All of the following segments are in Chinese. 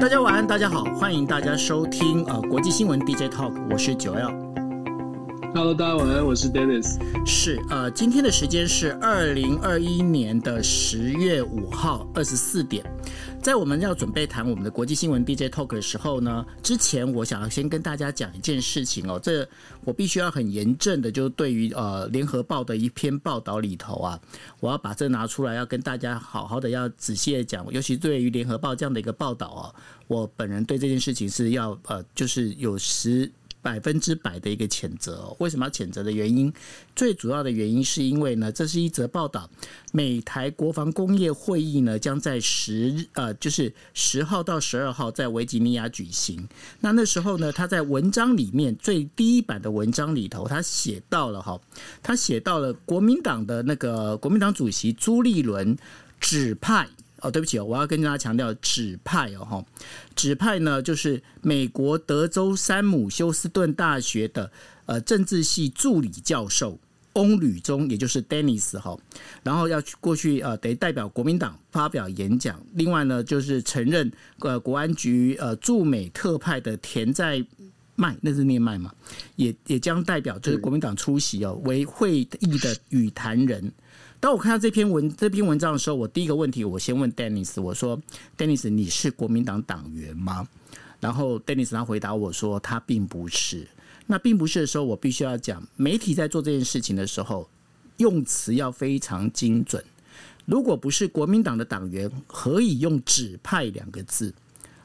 大家晚安，大家好，欢迎大家收听呃国际新闻 DJ Talk，我是九 L。Hello，大家晚安，我是 Dennis。是呃，今天的时间是二零二一年的十月五号二十四点。在我们要准备谈我们的国际新闻 DJ Talk 的时候呢，之前我想要先跟大家讲一件事情哦，这我必须要很严正的，就对于呃联合报的一篇报道里头啊，我要把这拿出来，要跟大家好好的要仔细的讲，尤其对于联合报这样的一个报道啊，我本人对这件事情是要呃，就是有时。百分之百的一个谴责哦，为什么要谴责的原因？最主要的原因是因为呢，这是一则报道，美台国防工业会议呢将在十呃，就是十号到十二号在维吉尼亚举行。那那时候呢，他在文章里面最第一版的文章里头，他写到了哈，他写到了国民党的那个国民党主席朱立伦指派。哦，对不起哦，我要跟大家强调指派哦，哈，指派呢就是美国德州山姆休斯顿大学的呃政治系助理教授翁吕中，也就是 Dennis 哈，然后要去过去呃得代表国民党发表演讲。另外呢，就是承认呃国安局呃驻美特派的田在麦，那是念麦嘛，也也将代表就是国民党出席哦，为会议的语坛人。当我看到这篇文这篇文章的时候，我第一个问题，我先问 Dennis，我说：“Dennis，你是国民党党员吗？”然后 Dennis 他回答我说：“他并不是。”那并不是的时候，我必须要讲，媒体在做这件事情的时候，用词要非常精准。如果不是国民党的党员，何以用“指派”两个字？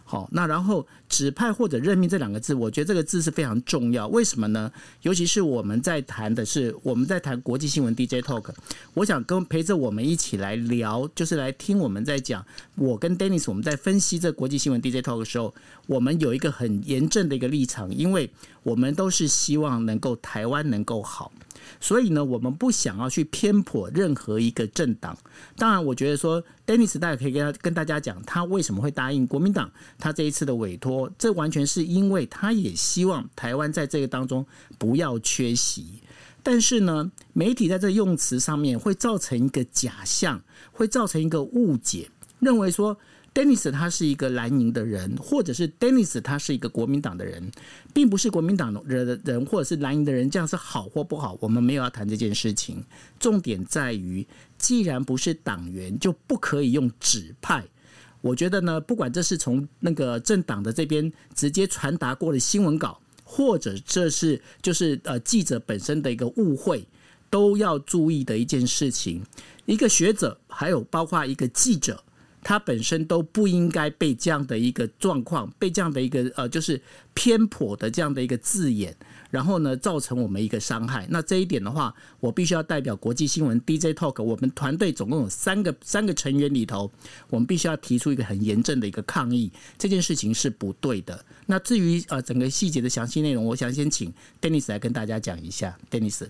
好，那然后指派或者任命这两个字，我觉得这个字是非常重要。为什么呢？尤其是我们在谈的是我们在谈国际新闻 DJ Talk，我想跟陪着我们一起来聊，就是来听我们在讲。我跟 Dennis 我们在分析这国际新闻 DJ Talk 的时候，我们有一个很严正的一个立场，因为我们都是希望能够台湾能够好。所以呢，我们不想要去偏颇任何一个政党。当然，我觉得说，Denis 大家可以跟他跟大家讲，他为什么会答应国民党他这一次的委托，这完全是因为他也希望台湾在这个当中不要缺席。但是呢，媒体在这用词上面会造成一个假象，会造成一个误解，认为说。Dennis 他是一个蓝营的人，或者是 Dennis 他是一个国民党的人，并不是国民党的人，或者是蓝营的人，这样是好或不好？我们没有要谈这件事情。重点在于，既然不是党员，就不可以用指派。我觉得呢，不管这是从那个政党的这边直接传达过的新闻稿，或者这是就是呃记者本身的一个误会，都要注意的一件事情。一个学者，还有包括一个记者。他本身都不应该被这样的一个状况，被这样的一个呃，就是偏颇的这样的一个字眼，然后呢，造成我们一个伤害。那这一点的话，我必须要代表国际新闻 DJ Talk，我们团队总共有三个三个成员里头，我们必须要提出一个很严正的一个抗议，这件事情是不对的。那至于呃整个细节的详细内容，我想先请 Dennis 来跟大家讲一下。Dennis，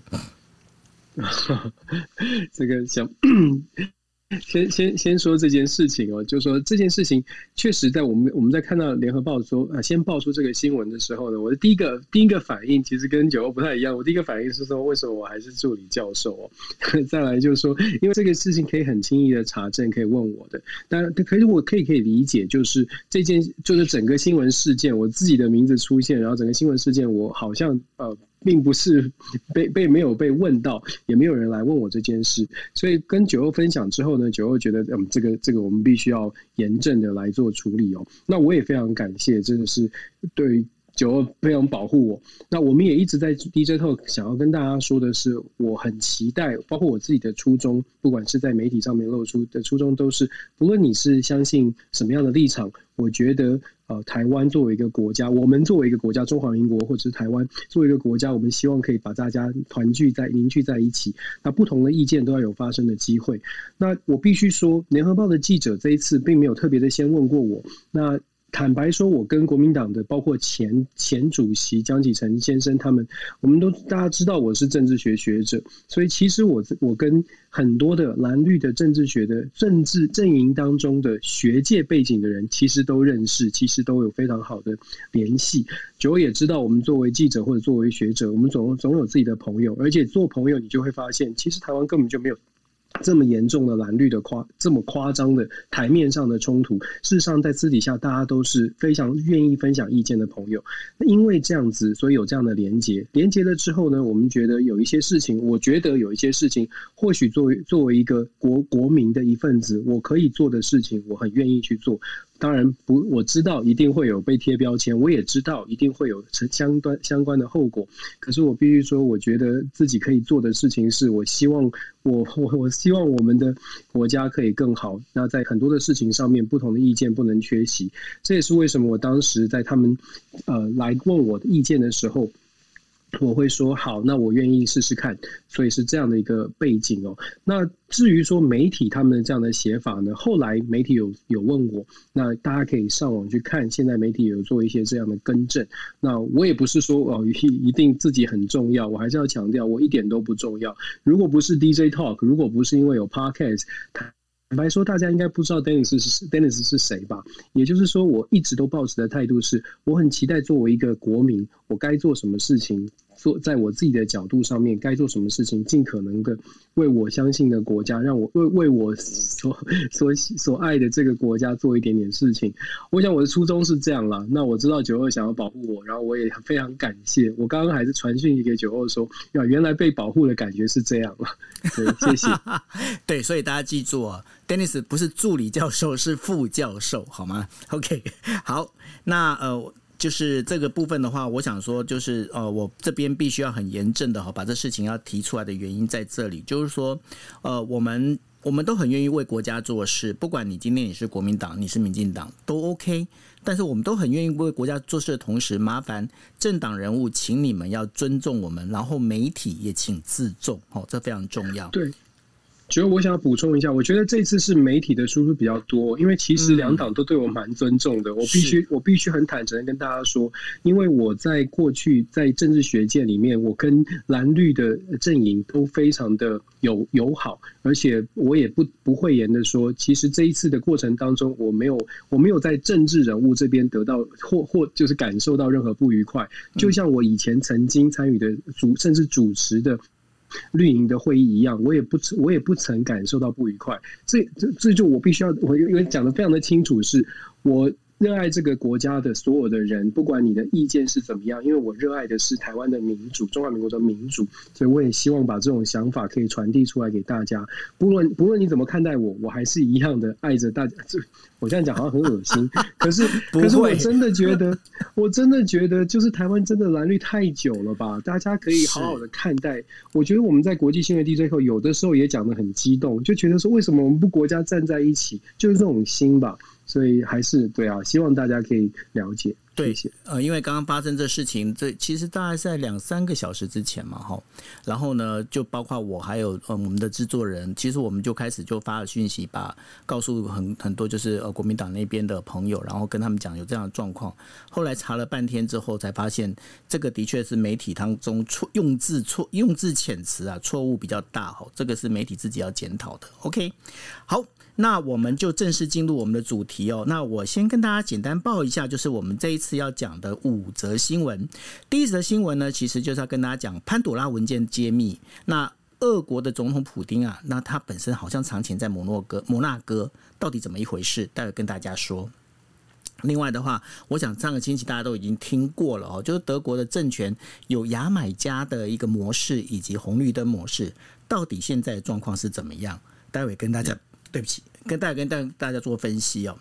这个想。先先先说这件事情哦，就说这件事情确实在我们我们在看到联合报说啊，先爆出这个新闻的时候呢，我的第一个第一个反应其实跟九欧不太一样。我第一个反应是说，为什么我还是助理教授哦？再来就是说，因为这个事情可以很轻易的查证，可以问我的。但可是我可以可以理解，就是这件就是整个新闻事件，我自己的名字出现，然后整个新闻事件，我好像呃。并不是被被没有被问到，也没有人来问我这件事，所以跟九欧分享之后呢，九欧觉得嗯，这个这个我们必须要严正的来做处理哦。那我也非常感谢，真的是对九二非常保护我。那我们也一直在 DJ Talk 想要跟大家说的是，我很期待，包括我自己的初衷，不管是在媒体上面露出的初衷，都是不论你是相信什么样的立场，我觉得。呃，台湾作为一个国家，我们作为一个国家，中华民国或者是台湾作为一个国家，我们希望可以把大家团聚在凝聚在一起。那不同的意见都要有发生的机会。那我必须说，联合报的记者这一次并没有特别的先问过我。那。坦白说，我跟国民党的包括前前主席江启臣先生他们，我们都大家知道我是政治学学者，所以其实我我跟很多的蓝绿的政治学的政治阵营当中的学界背景的人，其实都认识，其实都有非常好的联系。九也知道，我们作为记者或者作为学者，我们总总有自己的朋友，而且做朋友，你就会发现，其实台湾根本就没有。这么严重的蓝绿的夸这么夸张的台面上的冲突，事实上在私底下大家都是非常愿意分享意见的朋友。因为这样子，所以有这样的连结。连结了之后呢，我们觉得有一些事情，我觉得有一些事情，或许作为作为一个国国民的一份子，我可以做的事情，我很愿意去做。当然不，我知道一定会有被贴标签，我也知道一定会有成相关相关的后果。可是我必须说，我觉得自己可以做的事情是，我希望我我我希望我们的国家可以更好。那在很多的事情上面，不同的意见不能缺席。这也是为什么我当时在他们呃来问我的意见的时候。我会说好，那我愿意试试看，所以是这样的一个背景哦。那至于说媒体他们这样的写法呢，后来媒体有有问我，那大家可以上网去看，现在媒体有做一些这样的更正。那我也不是说哦一一定自己很重要，我还是要强调，我一点都不重要。如果不是 DJ Talk，如果不是因为有 Podcast，坦白说，大家应该不知道 Dennis 是 Dennis 是谁吧？也就是说，我一直都抱持的态度是，我很期待作为一个国民，我该做什么事情。做在我自己的角度上面，该做什么事情，尽可能的为我相信的国家，让我为为我所所所爱的这个国家做一点点事情。我想我的初衷是这样啦。那我知道九二想要保护我，然后我也非常感谢。我刚刚还是传讯给九二说，呀，原来被保护的感觉是这样了。对，谢谢。对，所以大家记住啊，Dennis 不是助理教授，是副教授，好吗？OK，好，那呃。就是这个部分的话，我想说，就是呃，我这边必须要很严正的哈，把这事情要提出来的原因在这里，就是说，呃，我们我们都很愿意为国家做事，不管你今天你是国民党，你是民进党，都 OK。但是我们都很愿意为国家做事的同时，麻烦政党人物，请你们要尊重我们，然后媒体也请自重，哦，这非常重要。对。觉得我想要补充一下，我觉得这次是媒体的输出比较多，因为其实两党都对我蛮尊重的。我必须我必须很坦诚的跟大家说，因为我在过去在政治学界里面，我跟蓝绿的阵营都非常的友友好，而且我也不不讳言的说，其实这一次的过程当中，我没有我没有在政治人物这边得到或或就是感受到任何不愉快，就像我以前曾经参与的主甚至主持的。绿营的会议一样，我也不我也不曾感受到不愉快。这这这就我必须要，我因为讲的非常的清楚，是我。热爱这个国家的所有的人，不管你的意见是怎么样，因为我热爱的是台湾的民主，中华民国的民主，所以我也希望把这种想法可以传递出来给大家。不论不论你怎么看待我，我还是一样的爱着大家。这我这样讲好像很恶心，可是可是我真的觉得，我真的觉得，就是台湾真的蓝绿太久了吧？大家可以好好的看待。我觉得我们在国际新闻 DJ 后，有的时候也讲的很激动，就觉得说为什么我们不国家站在一起？就是这种心吧。所以还是对啊，希望大家可以了解。对，呃，因为刚刚发生这事情，这其实大概在两三个小时之前嘛，哈。然后呢，就包括我还有呃我们的制作人，其实我们就开始就发了讯息，把告诉很很多就是呃国民党那边的朋友，然后跟他们讲有这样的状况。后来查了半天之后，才发现这个的确是媒体当中错用字错用字遣词啊错误比较大，哈，这个是媒体自己要检讨的。OK，好。那我们就正式进入我们的主题哦。那我先跟大家简单报一下，就是我们这一次要讲的五则新闻。第一则新闻呢，其实就是要跟大家讲潘朵拉文件揭秘。那俄国的总统普丁啊，那他本身好像藏钱在摩洛哥、摩纳哥，到底怎么一回事？待会跟大家说。另外的话，我想上个星期大家都已经听过了哦，就是德国的政权有牙买加的一个模式以及红绿灯模式，到底现在的状况是怎么样？待会跟大家。对不起，跟大家跟大大家做分析哦。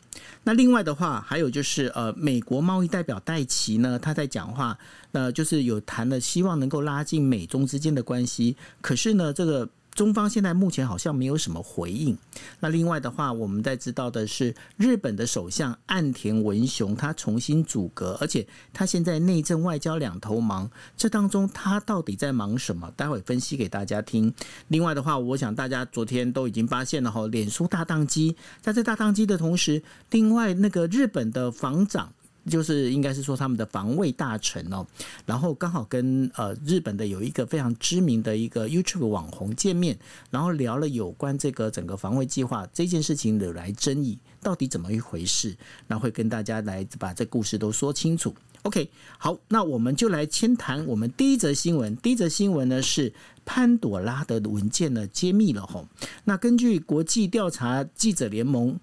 那另外的话，还有就是呃，美国贸易代表戴奇呢，他在讲话，呃就是有谈了，希望能够拉近美中之间的关系。可是呢，这个。中方现在目前好像没有什么回应。那另外的话，我们在知道的是，日本的首相岸田文雄他重新组阁，而且他现在内政外交两头忙。这当中他到底在忙什么？待会分析给大家听。另外的话，我想大家昨天都已经发现了哈，脸书大宕机。在这大宕机的同时，另外那个日本的防长。就是应该是说他们的防卫大臣哦，然后刚好跟呃日本的有一个非常知名的一个 YouTube 网红见面，然后聊了有关这个整个防卫计划这件事情惹来争议，到底怎么一回事？那会跟大家来把这故事都说清楚。OK，好，那我们就来先谈我们第一则新闻。第一则新闻呢是潘朵拉的文件呢揭秘了吼。那根据国际调查记者联盟。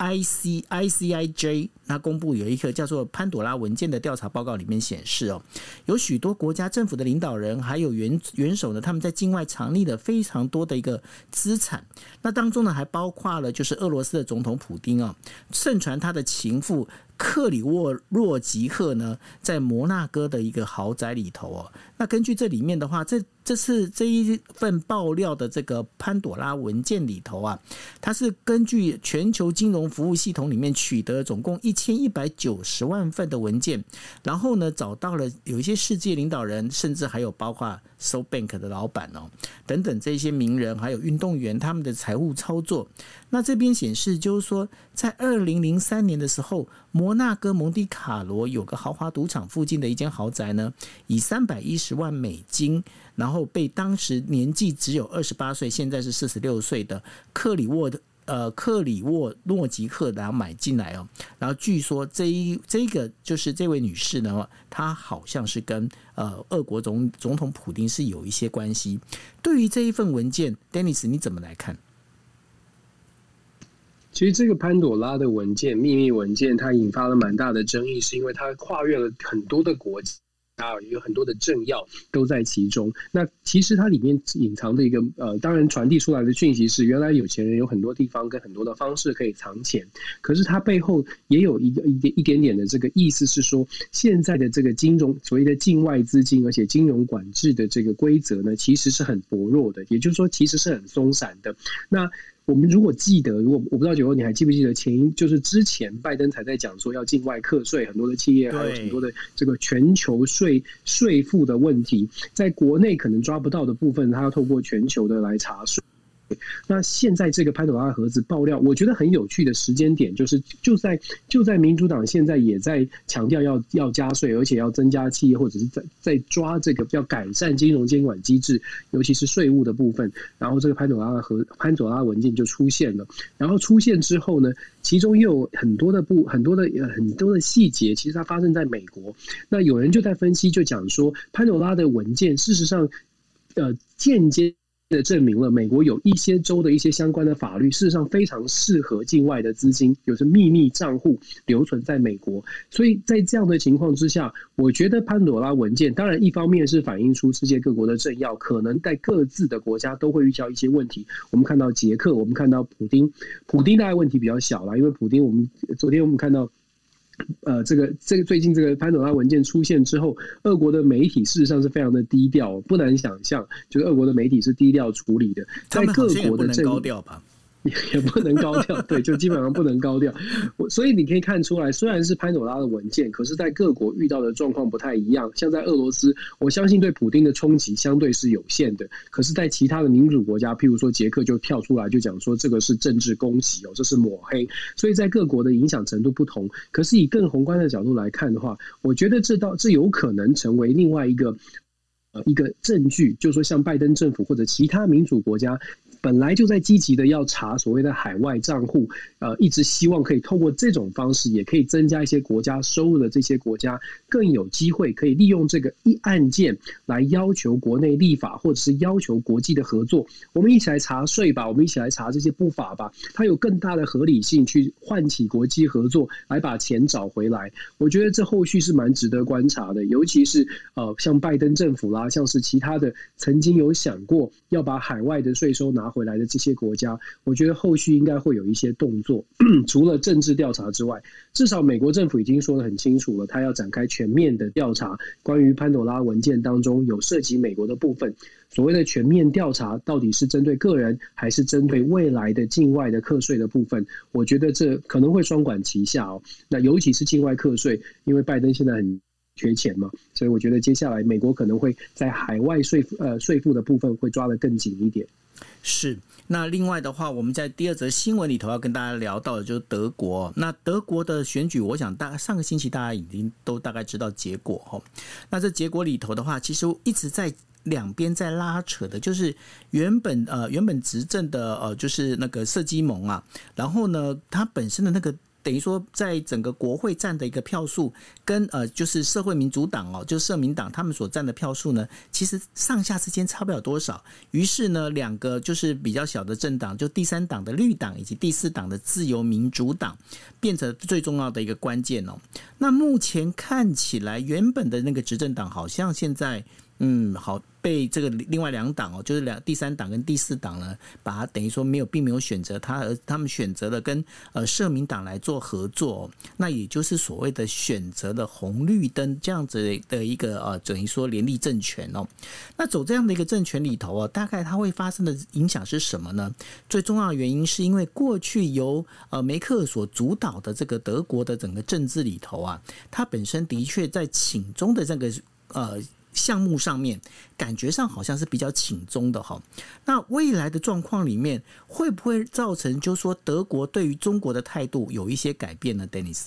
ICICIJ 他公布有一个叫做潘朵拉文件的调查报告，里面显示哦，有许多国家政府的领导人还有元元首呢，他们在境外藏匿了非常多的一个资产。那当中呢，还包括了就是俄罗斯的总统普丁啊，盛传他的情妇克里沃洛吉克呢，在摩纳哥的一个豪宅里头哦。那根据这里面的话，这这次这一份爆料的这个潘朵拉文件里头啊，它是根据全球金融服务系统里面取得总共一千一百九十万份的文件，然后呢，找到了有一些世界领导人，甚至还有包括 So Bank 的老板哦等等这些名人，还有运动员他们的财务操作。那这边显示就是说，在二零零三年的时候，摩纳哥蒙地卡罗有个豪华赌场附近的一间豪宅呢，以三百一十万美金。然后被当时年纪只有二十八岁，现在是四十六岁的克里沃的呃克里沃诺吉克然后买进来哦。然后据说这一这个就是这位女士呢，她好像是跟呃俄国总总统普丁是有一些关系。对于这一份文件，Dennis 你怎么来看？其实这个潘朵拉的文件、秘密文件，它引发了蛮大的争议，是因为它跨越了很多的国啊，有很多的政要都在其中。那其实它里面隐藏的一个呃，当然传递出来的讯息是，原来有钱人有很多地方跟很多的方式可以藏钱。可是它背后也有一个一点一点点的这个意思是说，现在的这个金融所谓的境外资金，而且金融管制的这个规则呢，其实是很薄弱的。也就是说，其实是很松散的。那我们如果记得，如果我不知道九欧你还记不记得前就是之前拜登才在讲说要境外课税，很多的企业还有很多的这个全球税税负的问题，在国内可能抓不到的部分，他要透过全球的来查税。那现在这个潘朵拉盒子爆料，我觉得很有趣的时间点，就是就在就在民主党现在也在强调要要加税，而且要增加企业或者是在在抓这个要改善金融监管机制，尤其是税务的部分。然后这个潘朵拉的盒潘朵拉文件就出现了，然后出现之后呢，其中又有很多的不很多的很多的细节，其实它发生在美国。那有人就在分析，就讲说潘朵拉的文件事实上，呃，间接。的证明了，美国有一些州的一些相关的法律，事实上非常适合境外的资金，有着秘密账户留存在美国。所以在这样的情况之下，我觉得潘朵拉文件，当然一方面是反映出世界各国的政要可能在各自的国家都会遇到一些问题。我们看到捷克，我们看到普丁，普丁大概问题比较小啦，因为普丁，我们昨天我们看到。呃，这个这个最近这个潘朵拉文件出现之后，俄国的媒体事实上是非常的低调，不难想象，就是俄国的媒体是低调处理的，在各国的政高调吧。也不能高调，对，就基本上不能高调。我所以你可以看出来，虽然是潘朵拉的文件，可是在各国遇到的状况不太一样。像在俄罗斯，我相信对普丁的冲击相对是有限的。可是，在其他的民主国家，譬如说捷克，就跳出来就讲说这个是政治攻击哦，这是抹黑。所以在各国的影响程度不同。可是以更宏观的角度来看的话，我觉得这倒这有可能成为另外一个呃一个证据，就说像拜登政府或者其他民主国家。本来就在积极的要查所谓的海外账户，呃，一直希望可以透过这种方式，也可以增加一些国家收入的这些国家，更有机会可以利用这个一案件来要求国内立法，或者是要求国际的合作。我们一起来查税吧，我们一起来查这些不法吧，它有更大的合理性去唤起国际合作，来把钱找回来。我觉得这后续是蛮值得观察的，尤其是呃，像拜登政府啦。像是其他的曾经有想过要把海外的税收拿回来的这些国家，我觉得后续应该会有一些动作。除了政治调查之外，至少美国政府已经说得很清楚了，他要展开全面的调查，关于潘朵拉文件当中有涉及美国的部分。所谓的全面调查，到底是针对个人，还是针对未来的境外的课税的部分？我觉得这可能会双管齐下哦。那尤其是境外课税，因为拜登现在很缺钱嘛，所以我觉得接下来美国可能会在海外税呃税负的部分会抓得更紧一点。是。那另外的话，我们在第二则新闻里头要跟大家聊到的就是德国。那德国的选举，我想大概上个星期大家已经都大概知道结果哈。那这结果里头的话，其实一直在。两边在拉扯的，就是原本呃原本执政的呃就是那个社基盟啊，然后呢，它本身的那个等于说在整个国会占的一个票数，跟呃就是社会民主党哦，就社民党他们所占的票数呢，其实上下之间差不了多少。于是呢，两个就是比较小的政党，就第三党的绿党以及第四党的自由民主党，变成最重要的一个关键哦。那目前看起来，原本的那个执政党好像现在。嗯，好，被这个另外两党哦，就是两第三党跟第四党呢，把它等于说没有，并没有选择他，而他们选择了跟呃社民党来做合作，那也就是所谓的选择了红绿灯这样子的一个呃等于说联立政权哦。那走这样的一个政权里头啊，大概它会发生的影响是什么呢？最重要的原因是因为过去由呃梅克所主导的这个德国的整个政治里头啊，它本身的确在请中的这个呃。项目上面感觉上好像是比较亲中的哈，那未来的状况里面会不会造成，就是说德国对于中国的态度有一些改变呢？Dennis？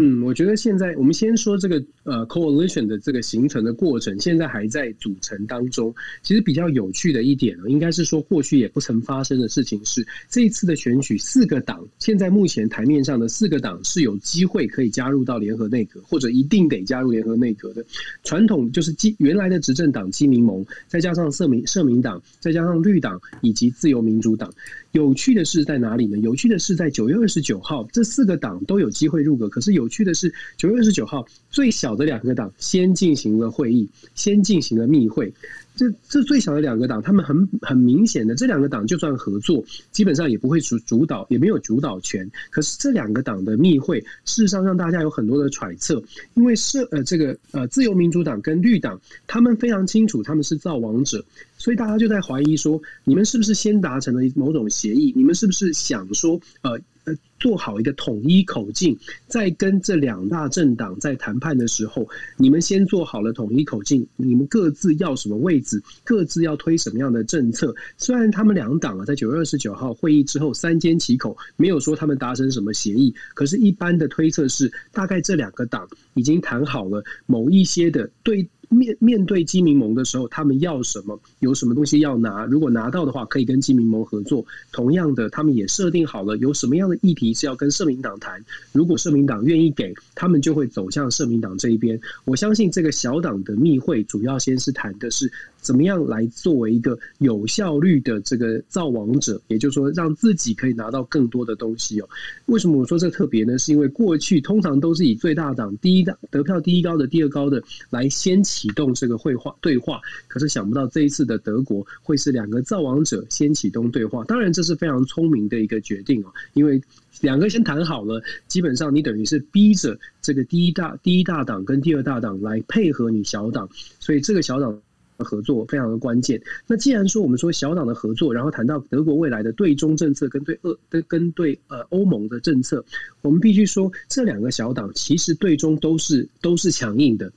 嗯，我觉得现在我们先说这个呃 coalition 的这个形成的过程，现在还在组成当中。其实比较有趣的一点呢，应该是说过去也不曾发生的事情是，这一次的选举，四个党现在目前台面上的四个党是有机会可以加入到联合内阁，或者一定得加入联合内阁的。传统就是基原来的执政党基民盟，再加上社民社民党，再加上绿党以及自由民主党。有趣的是在哪里呢？有趣的是在九月二十九号，这四个党都有机会入阁。可是有趣的是，九月二十九号最小的两个党先进行了会议，先进行了密会。这这最小的两个党，他们很很明显的，这两个党就算合作，基本上也不会主主导，也没有主导权。可是这两个党的密会，事实上让大家有很多的揣测，因为是呃这个呃自由民主党跟绿党，他们非常清楚他们是造王者，所以大家就在怀疑说，你们是不是先达成了某种协议？你们是不是想说呃？做好一个统一口径，在跟这两大政党在谈判的时候，你们先做好了统一口径，你们各自要什么位置，各自要推什么样的政策。虽然他们两党啊，在九月二十九号会议之后三缄其口，没有说他们达成什么协议，可是，一般的推测是，大概这两个党已经谈好了某一些的对。面面对基民盟的时候，他们要什么？有什么东西要拿？如果拿到的话，可以跟基民盟合作。同样的，他们也设定好了有什么样的议题是要跟社民党谈。如果社民党愿意给，他们就会走向社民党这一边。我相信这个小党的密会，主要先是谈的是。怎么样来作为一个有效率的这个造王者，也就是说，让自己可以拿到更多的东西哦？为什么我说这特别呢？是因为过去通常都是以最大党第一党得票第一高的、第二高的来先启动这个会话对话，可是想不到这一次的德国会是两个造王者先启动对话。当然，这是非常聪明的一个决定哦，因为两个先谈好了，基本上你等于是逼着这个第一大第一大党跟第二大党来配合你小党，所以这个小党。合作非常的关键。那既然说我们说小党的合作，然后谈到德国未来的对中政策跟对俄跟跟对呃欧盟的政策，我们必须说这两个小党其实对中都是都是强硬的。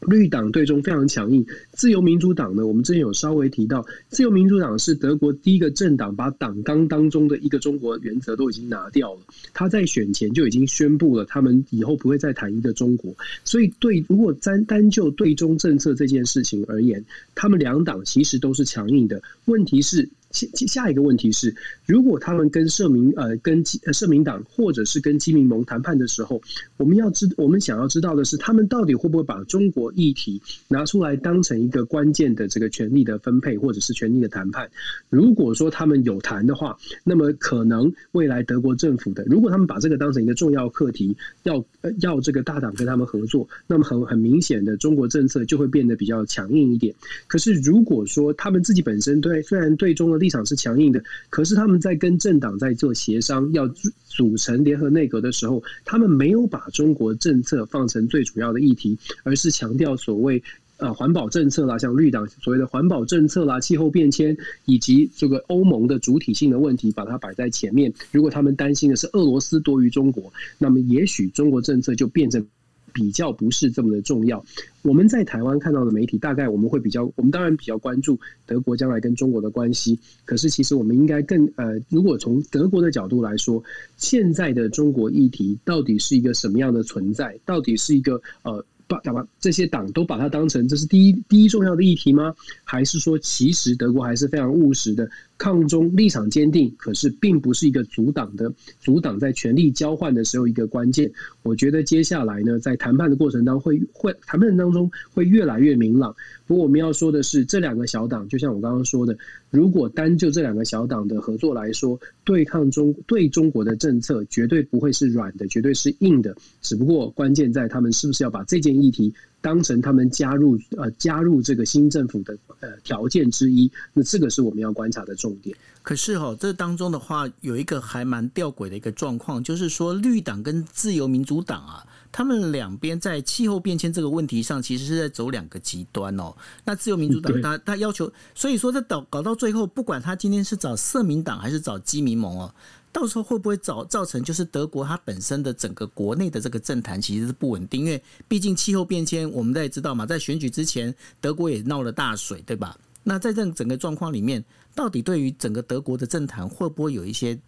绿党对中非常强硬，自由民主党呢，我们之前有稍微提到，自由民主党是德国第一个政党，把党纲当中的一个中国原则都已经拿掉了。他在选前就已经宣布了，他们以后不会再谈一个中国。所以，对如果单单就对中政策这件事情而言，他们两党其实都是强硬的。问题是。下下一个问题是，如果他们跟社民呃跟社民党或者是跟基民盟谈判的时候，我们要知我们想要知道的是，他们到底会不会把中国议题拿出来当成一个关键的这个权力的分配或者是权力的谈判？如果说他们有谈的话，那么可能未来德国政府的，如果他们把这个当成一个重要课题，要要这个大党跟他们合作，那么很很明显的中国政策就会变得比较强硬一点。可是如果说他们自己本身对虽然对中的立场是强硬的，可是他们在跟政党在做协商，要组成联合内阁的时候，他们没有把中国政策放成最主要的议题，而是强调所谓呃环保政策啦，像绿党所谓的环保政策啦、气候变迁以及这个欧盟的主体性的问题，把它摆在前面。如果他们担心的是俄罗斯多于中国，那么也许中国政策就变成。比较不是这么的重要。我们在台湾看到的媒体，大概我们会比较，我们当然比较关注德国将来跟中国的关系。可是，其实我们应该更呃，如果从德国的角度来说，现在的中国议题到底是一个什么样的存在？到底是一个呃，把把这些党都把它当成这是第一第一重要的议题吗？还是说，其实德国还是非常务实的？抗中立场坚定，可是并不是一个阻挡的阻挡在权力交换的时候一个关键。我觉得接下来呢，在谈判的过程当中会会谈判当中会越来越明朗。不过我们要说的是，这两个小党就像我刚刚说的，如果单就这两个小党的合作来说，对抗中对中国的政策绝对不会是软的，绝对是硬的。只不过关键在他们是不是要把这件议题。当成他们加入呃加入这个新政府的呃条件之一，那这个是我们要观察的重点。可是哈、哦，这当中的话有一个还蛮吊诡的一个状况，就是说绿党跟自由民主党啊，他们两边在气候变迁这个问题上，其实是在走两个极端哦。那自由民主党他他要求，所以说这搞搞到最后，不管他今天是找社民党还是找基民盟哦。到时候会不会造造成就是德国它本身的整个国内的这个政坛其实是不稳定，因为毕竟气候变迁，我们大家知道嘛，在选举之前德国也闹了大水，对吧？那在这整个状况里面，到底对于整个德国的政坛会不会有一些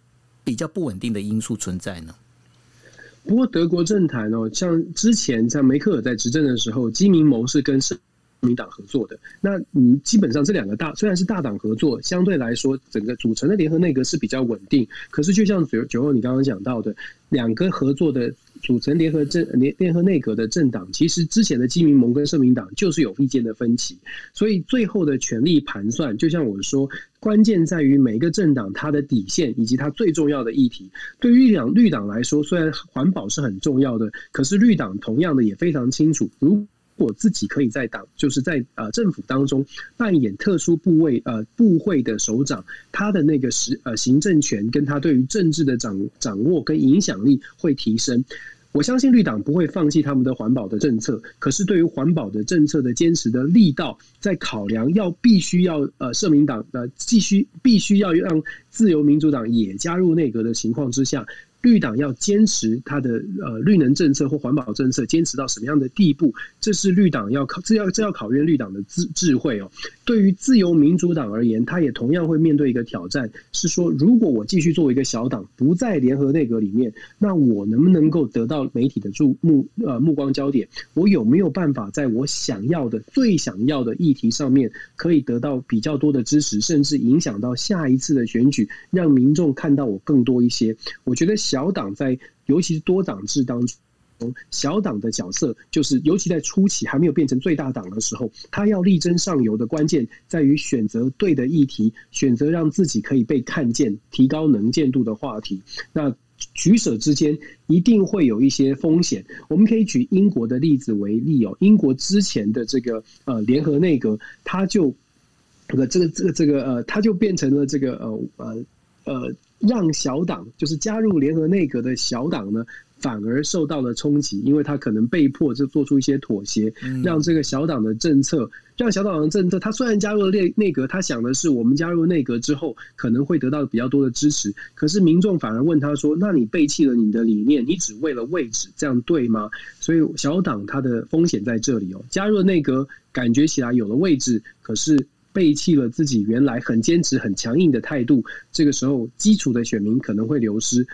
比较不稳定的因素存在呢？不过德国政坛哦，像之前在梅克尔在执政的时候，基民盟是跟民党合作的，那你基本上这两个大虽然是大党合作，相对来说整个组成的联合内阁是比较稳定。可是就像九九欧你刚刚讲到的，两个合作的组成联合政联联合内阁的政党，其实之前的基民盟跟社民党就是有意见的分歧，所以最后的权力盘算，就像我说，关键在于每一个政党它的底线以及它最重要的议题。对于绿绿党来说，虽然环保是很重要的，可是绿党同样的也非常清楚，如我自己可以在党，就是在呃政府当中扮演特殊部位呃部会的首长，他的那个实呃行政权跟他对于政治的掌掌握跟影响力会提升。我相信绿党不会放弃他们的环保的政策，可是对于环保的政策的坚持的力道，在考量要必须要呃社民党呃继续必须要让自由民主党也加入内阁的情况之下。绿党要坚持它的呃绿能政策或环保政策，坚持到什么样的地步？这是绿党要考，这要这要考验绿党的智智慧哦。对于自由民主党而言，他也同样会面对一个挑战，是说如果我继续作为一个小党，不在联合内阁里面，那我能不能够得到媒体的注目呃目光焦点？我有没有办法在我想要的最想要的议题上面，可以得到比较多的支持，甚至影响到下一次的选举，让民众看到我更多一些？我觉得。小党在，尤其是多党制当中，小党的角色就是，尤其在初期还没有变成最大党的时候，他要力争上游的关键在于选择对的议题，选择让自己可以被看见、提高能见度的话题。那取舍之间一定会有一些风险。我们可以举英国的例子为例哦，英国之前的这个呃联合内阁，他就这个这个这个呃，他就变成了这个呃呃呃。让小党就是加入联合内阁的小党呢，反而受到了冲击，因为他可能被迫就做出一些妥协，让这个小党的政策，让小党的政策，他虽然加入了内内阁，他想的是我们加入内阁之后可能会得到比较多的支持，可是民众反而问他说：“那你背弃了你的理念，你只为了位置，这样对吗？”所以小党它的风险在这里哦，加入了内阁，感觉起来有了位置，可是。背弃了自己原来很坚持、很强硬的态度，这个时候基础的选民可能会流失。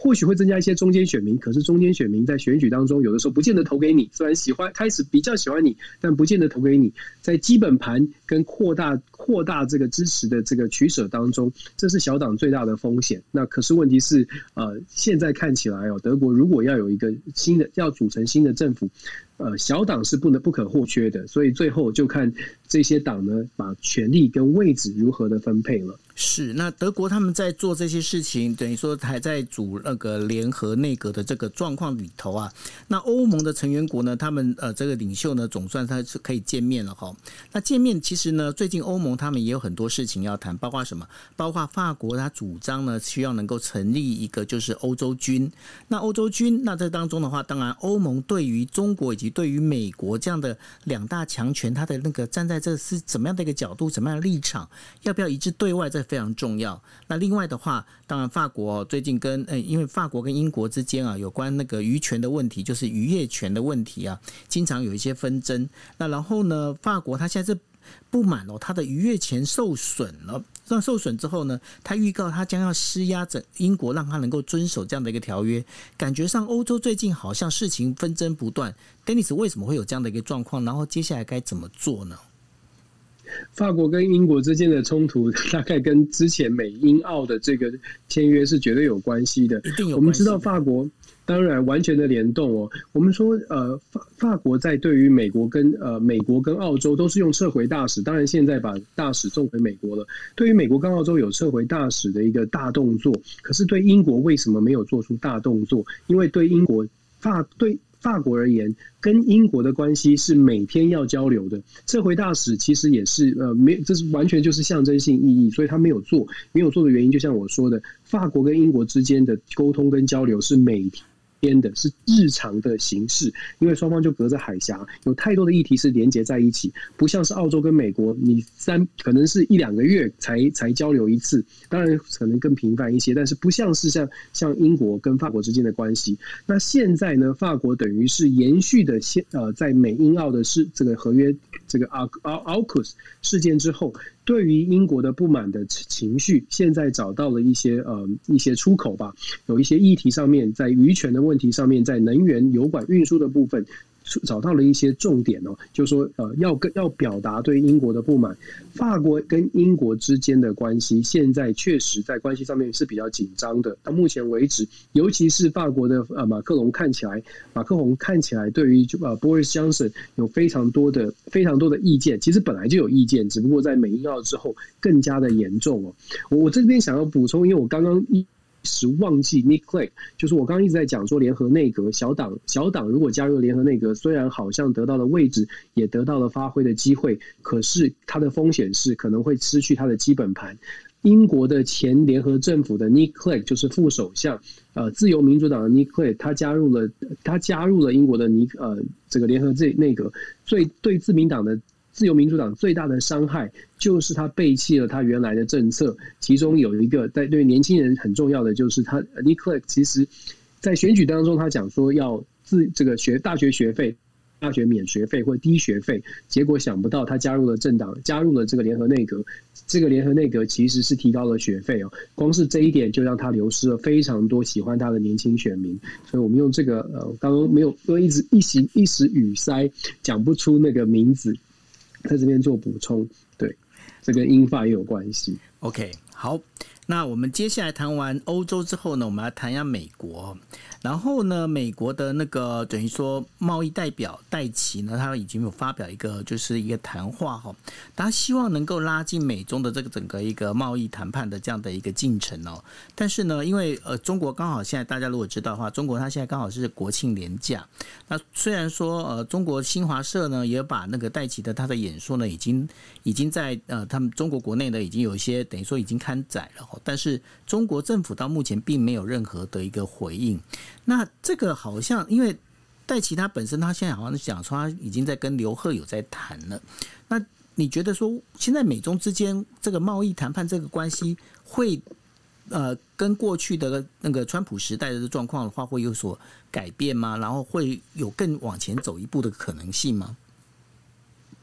或许会增加一些中间选民，可是中间选民在选举当中有的时候不见得投给你，虽然喜欢开始比较喜欢你，但不见得投给你。在基本盘跟扩大扩大这个支持的这个取舍当中，这是小党最大的风险。那可是问题是，呃，现在看起来哦，德国如果要有一个新的要组成新的政府。呃，小党是不能不可或缺的，所以最后就看这些党呢，把权力跟位置如何的分配了。是，那德国他们在做这些事情，等于说还在组那个联合内阁的这个状况里头啊。那欧盟的成员国呢，他们呃这个领袖呢，总算他是可以见面了哈。那见面其实呢，最近欧盟他们也有很多事情要谈，包括什么？包括法国他主张呢，需要能够成立一个就是欧洲军。那欧洲军，那这当中的话，当然欧盟对于中国以及对于美国这样的两大强权，他的那个站在这是怎么样的一个角度，怎么样的立场，要不要一致对外？这非常重要。那另外的话，当然法国最近跟呃，因为法国跟英国之间啊，有关那个渔权的问题，就是渔业权的问题啊，经常有一些纷争。那然后呢，法国他现在是不满哦，他的渔业权受损了。那受损之后呢，他预告他将要施压着英国，让他能够遵守这样的一个条约。感觉上欧洲最近好像事情纷争不断。Dennis 为什么会有这样的一个状况？然后接下来该怎么做呢？法国跟英国之间的冲突，大概跟之前美英澳的这个签约是绝对有关系的。一定有。我们知道法国当然完全的联动哦。我们说，呃，法法国在对于美国跟呃美国跟澳洲都是用撤回大使，当然现在把大使送回美国了。对于美国跟澳洲有撤回大使的一个大动作，可是对英国为什么没有做出大动作？因为对英国法对。法国而言，跟英国的关系是每天要交流的。撤回大使其实也是呃，没，这是完全就是象征性意义，所以他没有做。没有做的原因，就像我说的，法国跟英国之间的沟通跟交流是每天编的是日常的形式，因为双方就隔着海峡，有太多的议题是连接在一起，不像是澳洲跟美国，你三可能是一两个月才才交流一次，当然可能更频繁一些，但是不像是像像英国跟法国之间的关系。那现在呢，法国等于是延续的现呃，在美英澳的是这个合约这个奥奥奥库斯事件之后。对于英国的不满的情绪，现在找到了一些呃一些出口吧，有一些议题上面，在渔权的问题上面，在能源油管运输的部分。找到了一些重点哦，就是说呃，要跟要表达对英国的不满。法国跟英国之间的关系现在确实在关系上面是比较紧张的。到目前为止，尤其是法国的呃马克龙看起来，马克龙看起来对于呃 Boris Johnson 有非常多的非常多的意见。其实本来就有意见，只不过在美英澳之后更加的严重哦。我我这边想要补充，因为我刚刚一。时忘记 Nick Clegg，就是我刚刚一直在讲说联合内阁小党小党如果加入联合内阁，虽然好像得到了位置，也得到了发挥的机会，可是它的风险是可能会失去它的基本盘。英国的前联合政府的 Nick Clegg 就是副首相，呃，自由民主党的 Nick Clegg，他加入了他加入了英国的尼呃这个联合这内阁，所以对自民党的。自由民主党最大的伤害就是他背弃了他原来的政策，其中有一个在对年轻人很重要的，就是他 Nick Clegg 其实，在选举当中他讲说要自这个学大学学费，大学免学费或低学费，结果想不到他加入了政党，加入了这个联合内阁，这个联合内阁其实是提高了学费哦，光是这一点就让他流失了非常多喜欢他的年轻选民，所以我们用这个呃，刚刚没有因为一直一时一时语塞，讲不出那个名字。在这边做补充，对，这跟英法也有关系。OK，好，那我们接下来谈完欧洲之后呢，我们来谈一下美国。然后呢，美国的那个等于说贸易代表戴琪呢，他已经有发表一个就是一个谈话哈，他希望能够拉近美中的这个整个一个贸易谈判的这样的一个进程哦。但是呢，因为呃中国刚好现在大家如果知道的话，中国它现在刚好是国庆连假。那虽然说呃中国新华社呢也把那个戴琪的他的演说呢已经已经在呃他们中国国内呢已经有一些等于说已经刊载了，但是中国政府到目前并没有任何的一个回应。那这个好像，因为戴琪他本身，他现在好像讲说他已经在跟刘鹤有在谈了。那你觉得说，现在美中之间这个贸易谈判这个关系，会呃跟过去的那个川普时代的状况的话，会有所改变吗？然后会有更往前走一步的可能性吗？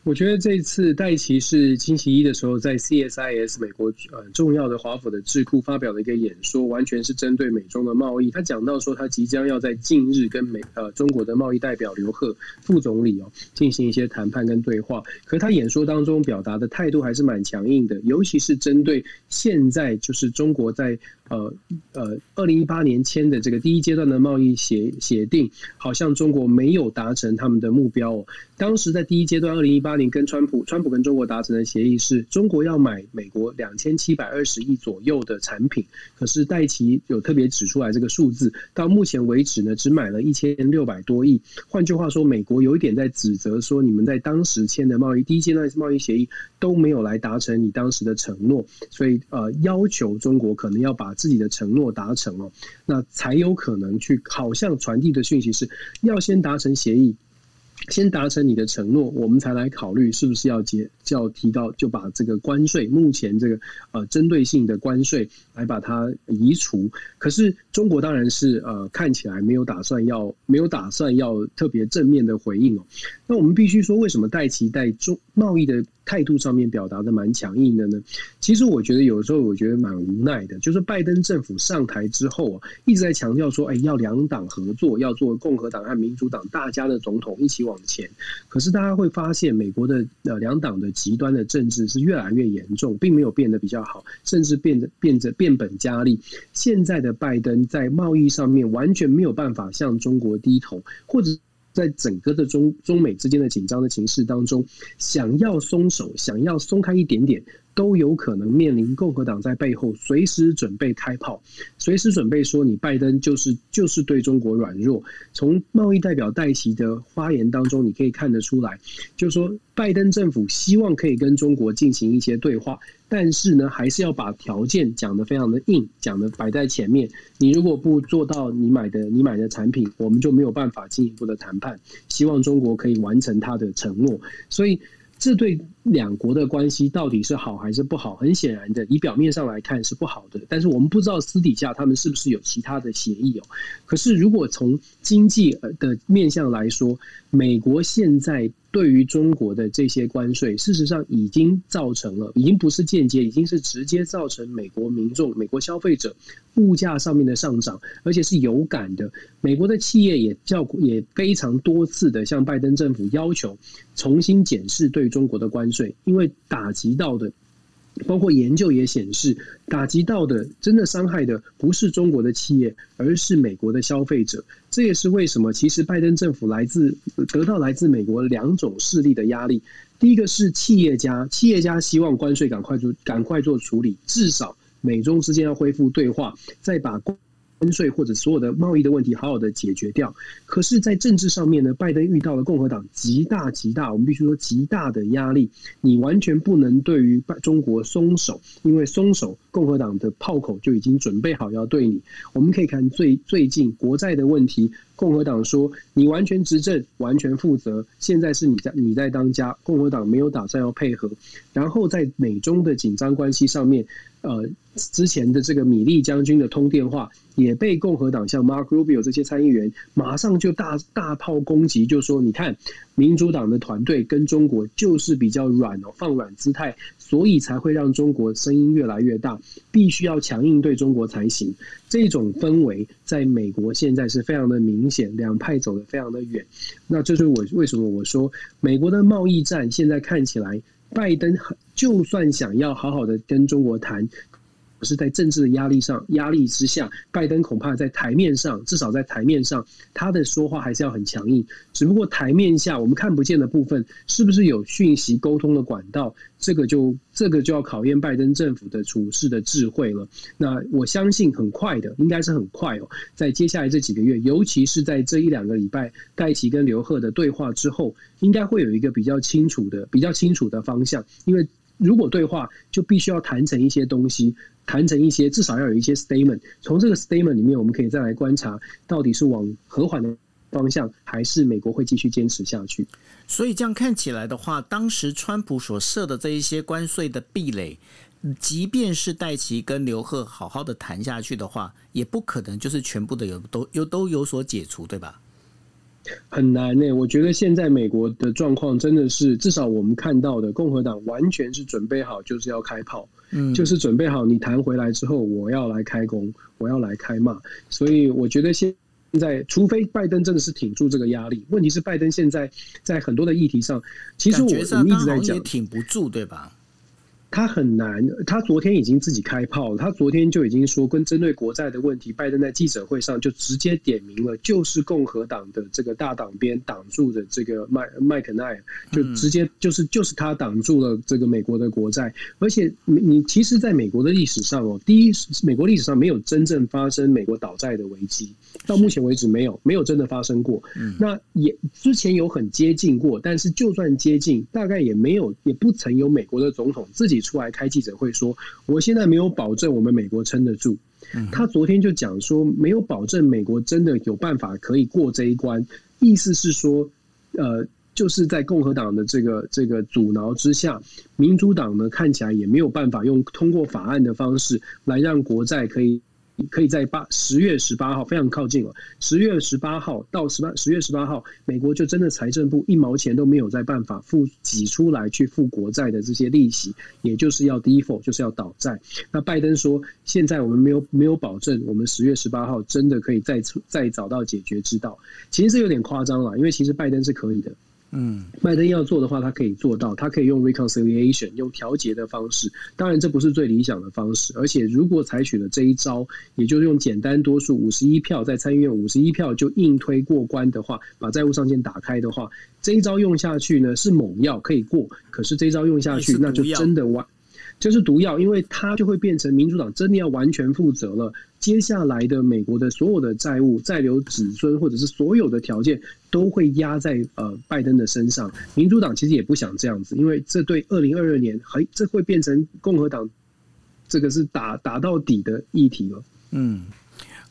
我觉得这次戴奇是星期一的时候在 CSIS 美国呃重要的华府的智库发表了一个演说，完全是针对美中的贸易。他讲到说，他即将要在近日跟美呃中国的贸易代表刘鹤副总理哦进行一些谈判跟对话。可他演说当中表达的态度还是蛮强硬的，尤其是针对现在就是中国在呃呃二零一八年签的这个第一阶段的贸易协协定，好像中国没有达成他们的目标哦。当时在第一阶段二零一八年跟川普，川普跟中国达成的协议是中国要买美国两千七百二十亿左右的产品，可是戴琪有特别指出来这个数字，到目前为止呢，只买了一千六百多亿。换句话说，美国有一点在指责说，你们在当时签的贸易第一阶段贸易协议都没有来达成你当时的承诺，所以呃，要求中国可能要把自己的承诺达成哦，那才有可能去好像传递的讯息是要先达成协议。先达成你的承诺，我们才来考虑是不是要结，就要提高，就把这个关税，目前这个呃针对性的关税来把它移除。可是中国当然是呃看起来没有打算要，没有打算要特别正面的回应哦。那我们必须说，为什么戴奇在中贸易的态度上面表达的蛮强硬的呢？其实我觉得有时候我觉得蛮无奈的，就是拜登政府上台之后啊，一直在强调说，哎，要两党合作，要做共和党和民主党大家的总统一起往前。可是大家会发现，美国的呃两党的极端的政治是越来越严重，并没有变得比较好，甚至变得变得变本加厉。现在的拜登在贸易上面完全没有办法向中国低头，或者。在整个的中中美之间的紧张的情势当中，想要松手，想要松开一点点，都有可能面临共和党在背后随时准备开炮，随时准备说你拜登就是就是对中国软弱。从贸易代表戴琪的发言当中，你可以看得出来，就是说拜登政府希望可以跟中国进行一些对话。但是呢，还是要把条件讲得非常的硬，讲得摆在前面。你如果不做到你买的你买的产品，我们就没有办法进一步的谈判。希望中国可以完成他的承诺。所以，这对两国的关系到底是好还是不好？很显然的，以表面上来看是不好的。但是我们不知道私底下他们是不是有其他的协议哦。可是，如果从经济的面向来说，美国现在。对于中国的这些关税，事实上已经造成了，已经不是间接，已经是直接造成美国民众、美国消费者物价上面的上涨，而且是有感的。美国的企业也叫也非常多次的向拜登政府要求重新检视对中国的关税，因为打击到的。包括研究也显示，打击到的真的伤害的不是中国的企业，而是美国的消费者。这也是为什么，其实拜登政府来自得到来自美国两种势力的压力。第一个是企业家，企业家希望关税赶快做赶快做处理，至少美中之间要恢复对话，再把关。税或者所有的贸易的问题，好好的解决掉。可是，在政治上面呢，拜登遇到了共和党极大极大，我们必须说极大的压力。你完全不能对于中国松手，因为松手，共和党的炮口就已经准备好要对你。我们可以看最最近国债的问题，共和党说你完全执政，完全负责。现在是你在你在当家，共和党没有打算要配合。然后在美中的紧张关系上面，呃，之前的这个米利将军的通电话。也被共和党像 Mark Rubio 这些参议员马上就大大炮攻击，就说：“你看，民主党的团队跟中国就是比较软哦，放软姿态，所以才会让中国声音越来越大，必须要强硬对中国才行。”这种氛围在美国现在是非常的明显，两派走得非常的远。那这是我为什么我说美国的贸易战现在看起来，拜登就算想要好好的跟中国谈。是在政治的压力上，压力之下，拜登恐怕在台面上，至少在台面上，他的说话还是要很强硬。只不过台面下我们看不见的部分，是不是有讯息沟通的管道？这个就这个就要考验拜登政府的处事的智慧了。那我相信很快的，应该是很快哦，在接下来这几个月，尤其是在这一两个礼拜，戴奇跟刘贺的对话之后，应该会有一个比较清楚的、比较清楚的方向，因为。如果对话，就必须要谈成一些东西，谈成一些，至少要有一些 statement。从这个 statement 里面，我们可以再来观察，到底是往和缓的方向，还是美国会继续坚持下去。所以这样看起来的话，当时川普所设的这一些关税的壁垒，即便是戴琪跟刘鹤好好的谈下去的话，也不可能就是全部的有都有都有所解除，对吧？很难呢、欸。我觉得现在美国的状况真的是，至少我们看到的，共和党完全是准备好就是要开炮，嗯，就是准备好你弹回来之后，我要来开工，我要来开骂。所以我觉得现在，除非拜登真的是挺住这个压力，问题是拜登现在在很多的议题上，其实我我们一直在讲，挺不住，对吧？他很难，他昨天已经自己开炮了。他昨天就已经说，跟针对国债的问题，拜登在记者会上就直接点名了，就是共和党的这个大党边挡住的这个麦麦肯奈尔，就直接就是就是他挡住了这个美国的国债。而且你你其实，在美国的历史上哦，第一，美国历史上没有真正发生美国倒债的危机，到目前为止没有没有真的发生过。嗯那也之前有很接近过，但是就算接近，大概也没有也不曾有美国的总统自己。出来开记者会说，我现在没有保证我们美国撑得住。他昨天就讲说，没有保证美国真的有办法可以过这一关。意思是说，呃，就是在共和党的这个这个阻挠之下，民主党呢看起来也没有办法用通过法案的方式来让国债可以。可以在八十月十八号非常靠近了。十月十八号到十八十月十八号，美国就真的财政部一毛钱都没有在办法付挤出来去付国债的这些利息，也就是要 default，就是要倒债。那拜登说，现在我们没有没有保证，我们十月十八号真的可以再再找到解决之道。其实这有点夸张了，因为其实拜登是可以的。嗯，拜登要做的话，他可以做到，他可以用 reconciliation，用调节的方式。当然，这不是最理想的方式。而且，如果采取了这一招，也就是用简单多数五十一票在参议院五十一票就硬推过关的话，把债务上限打开的话，这一招用下去呢是猛药，可以过。可是这一招用下去，那就真的完。就是毒药，因为它就会变成民主党真的要完全负责了。接下来的美国的所有的债务、债留子孙，或者是所有的条件，都会压在呃拜登的身上。民主党其实也不想这样子，因为这对二零二二年还这会变成共和党这个是打打到底的议题了。嗯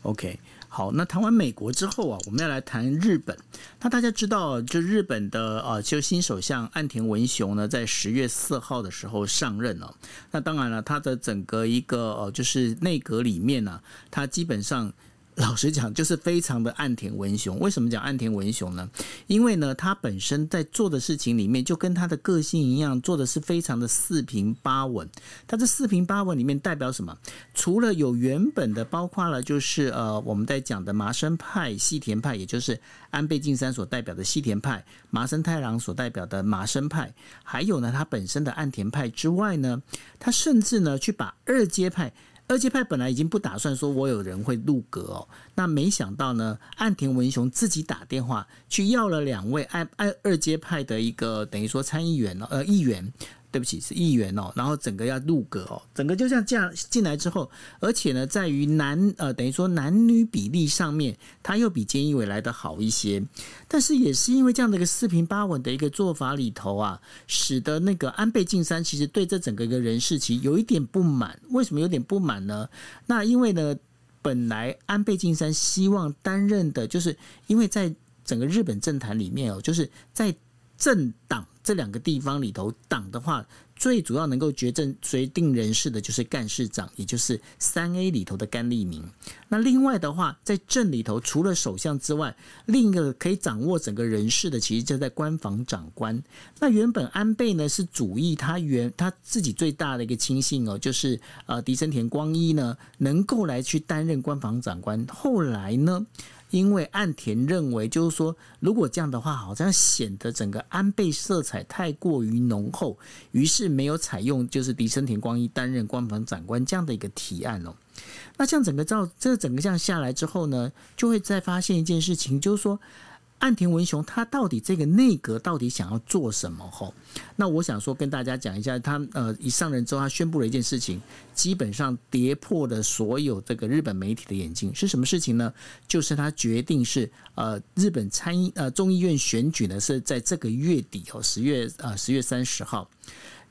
，OK。好，那谈完美国之后啊，我们要来谈日本。那大家知道，就日本的呃，就新首相岸田文雄呢，在十月四号的时候上任了。那当然了，他的整个一个呃，就是内阁里面呢，他基本上。老实讲，就是非常的岸田文雄。为什么讲岸田文雄呢？因为呢，他本身在做的事情里面，就跟他的个性一样，做的是非常的四平八稳。他这四平八稳里面代表什么？除了有原本的，包括了就是呃，我们在讲的麻生派、细田派，也就是安倍晋三所代表的细田派，麻生太郎所代表的麻生派，还有呢，他本身的岸田派之外呢，他甚至呢，去把二阶派。二阶派本来已经不打算说，我有人会入阁哦，那没想到呢，岸田文雄自己打电话去要了两位二二二阶派的一个等于说参议员呃议员。对不起，是议员哦，然后整个要入阁哦，整个就像这样进来之后，而且呢，在于男呃等于说男女比例上面，他又比菅义伟来得好一些，但是也是因为这样的一个四平八稳的一个做法里头啊，使得那个安倍晋三其实对这整个一个人事其实有一点不满。为什么有点不满呢？那因为呢，本来安倍晋三希望担任的，就是因为在整个日本政坛里面哦，就是在政党。这两个地方里头，党的话最主要能够决政决定人事的就是干事长，也就是三 A 里头的甘利明。那另外的话，在镇里头，除了首相之外，另一个可以掌握整个人事的，其实就在官房长官。那原本安倍呢是主义他原他自己最大的一个亲信哦，就是呃迪森田光一呢能够来去担任官房长官。后来呢？因为岸田认为，就是说，如果这样的话，好像显得整个安倍色彩太过于浓厚，于是没有采用就是迪生田光一担任官房长官这样的一个提案哦。那像整个照这整个这样下来之后呢，就会再发现一件事情，就是说。岸田文雄他到底这个内阁到底想要做什么？吼，那我想说跟大家讲一下，他呃一上任之后，他宣布了一件事情，基本上跌破了所有这个日本媒体的眼睛，是什么事情呢？就是他决定是呃日本参议呃众议院选举呢是在这个月底哦，十月呃十月三十号。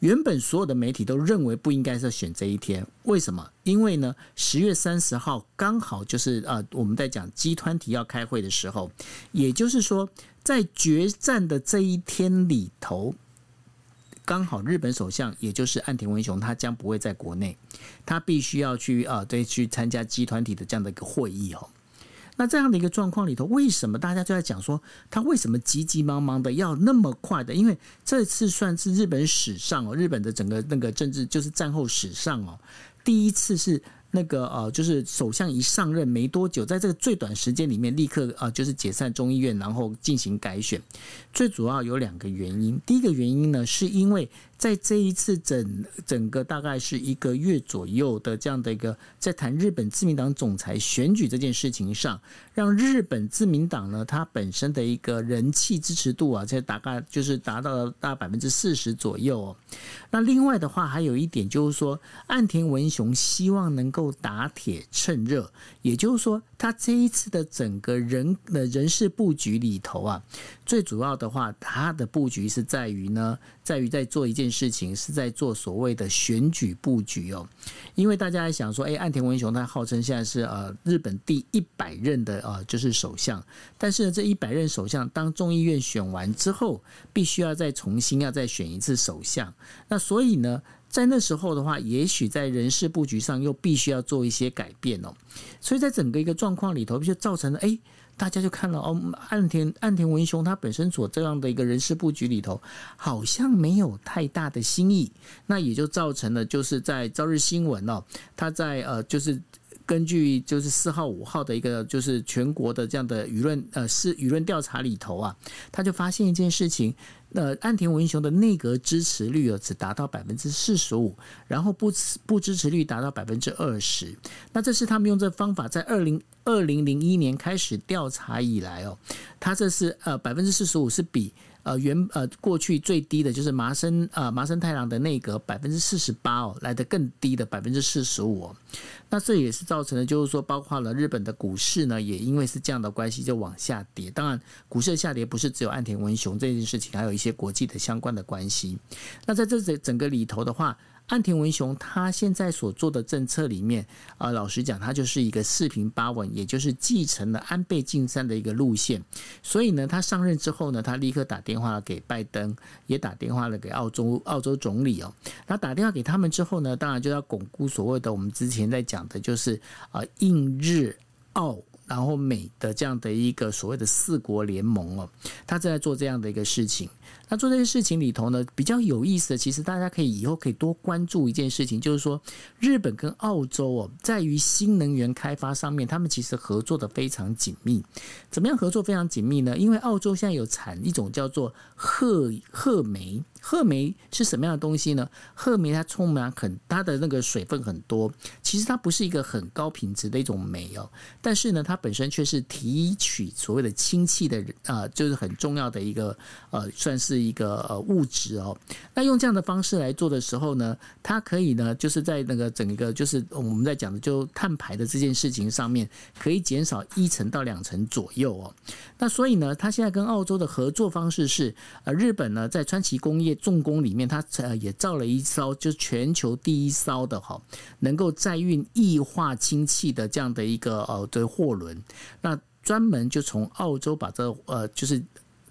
原本所有的媒体都认为不应该是选这一天，为什么？因为呢，十月三十号刚好就是呃，我们在讲集团体要开会的时候，也就是说，在决战的这一天里头，刚好日本首相也就是岸田文雄，他将不会在国内，他必须要去啊、对，去参加集团体的这样的一个会议哦。那这样的一个状况里头，为什么大家就在讲说他为什么急急忙忙的要那么快的？因为这次算是日本史上哦，日本的整个那个政治就是战后史上哦，第一次是。那个呃，就是首相一上任没多久，在这个最短时间里面，立刻呃，就是解散众议院，然后进行改选。最主要有两个原因，第一个原因呢，是因为。在这一次整整个大概是一个月左右的这样的一个在谈日本自民党总裁选举这件事情上，让日本自民党呢，它本身的一个人气支持度啊，在大概就是达到了大百分之四十左右哦。那另外的话，还有一点就是说，岸田文雄希望能够打铁趁热，也就是说，他这一次的整个人的人事布局里头啊，最主要的话，他的布局是在于呢，在于在做一件。事情是在做所谓的选举布局哦，因为大家在想说，哎，岸田文雄他号称现在是呃日本第一百任的呃就是首相，但是呢，这一百任首相当众议院选完之后，必须要再重新要再选一次首相，那所以呢，在那时候的话，也许在人事布局上又必须要做一些改变哦，所以在整个一个状况里头，就造成了哎。大家就看了哦，岸田岸田文雄他本身所这样的一个人事布局里头，好像没有太大的新意，那也就造成了就是在朝日新闻哦，他在呃就是根据就是四号五号的一个就是全国的这样的舆论呃是舆论调查里头啊，他就发现一件事情。那岸田文雄的内阁支持率啊，只达到百分之四十五，然后不不支持率达到百分之二十。那这是他们用这方法在二零二零零一年开始调查以来哦，他这是呃百分之四十五是比。呃，原呃过去最低的就是麻生呃麻生太郎的内阁百分之四十八哦，来的更低的百分之四十五，那这也是造成了，就是说包括了日本的股市呢，也因为是这样的关系就往下跌。当然，股市的下跌不是只有岸田文雄这件事情，还有一些国际的相关的关系。那在这整整个里头的话。岸田文雄他现在所做的政策里面，啊，老实讲，他就是一个四平八稳，也就是继承了安倍晋三的一个路线。所以呢，他上任之后呢，他立刻打电话给拜登，也打电话了给澳洲澳洲总理哦。那打电话给他们之后呢，当然就要巩固所谓的我们之前在讲的，就是啊，印日澳。然后美的这样的一个所谓的四国联盟哦，他正在做这样的一个事情。那做这些事情里头呢，比较有意思的，其实大家可以以后可以多关注一件事情，就是说日本跟澳洲哦，在于新能源开发上面，他们其实合作的非常紧密。怎么样合作非常紧密呢？因为澳洲现在有产一种叫做褐褐煤。褐煤是什么样的东西呢？褐煤它充满很它的那个水分很多，其实它不是一个很高品质的一种煤哦，但是呢，它本身却是提取所谓的氢气的啊，就是很重要的一个呃，算是一个呃物质哦。那用这样的方式来做的时候呢，它可以呢，就是在那个整个就是我们在讲的就碳排的这件事情上面，可以减少一成到两成左右哦。那所以呢，它现在跟澳洲的合作方式是呃，日本呢在川崎工业。重工里面，它呃也造了一艘，就是全球第一艘的哈，能够载运液化氢气的这样的一个呃的货轮，那专门就从澳洲把这呃就是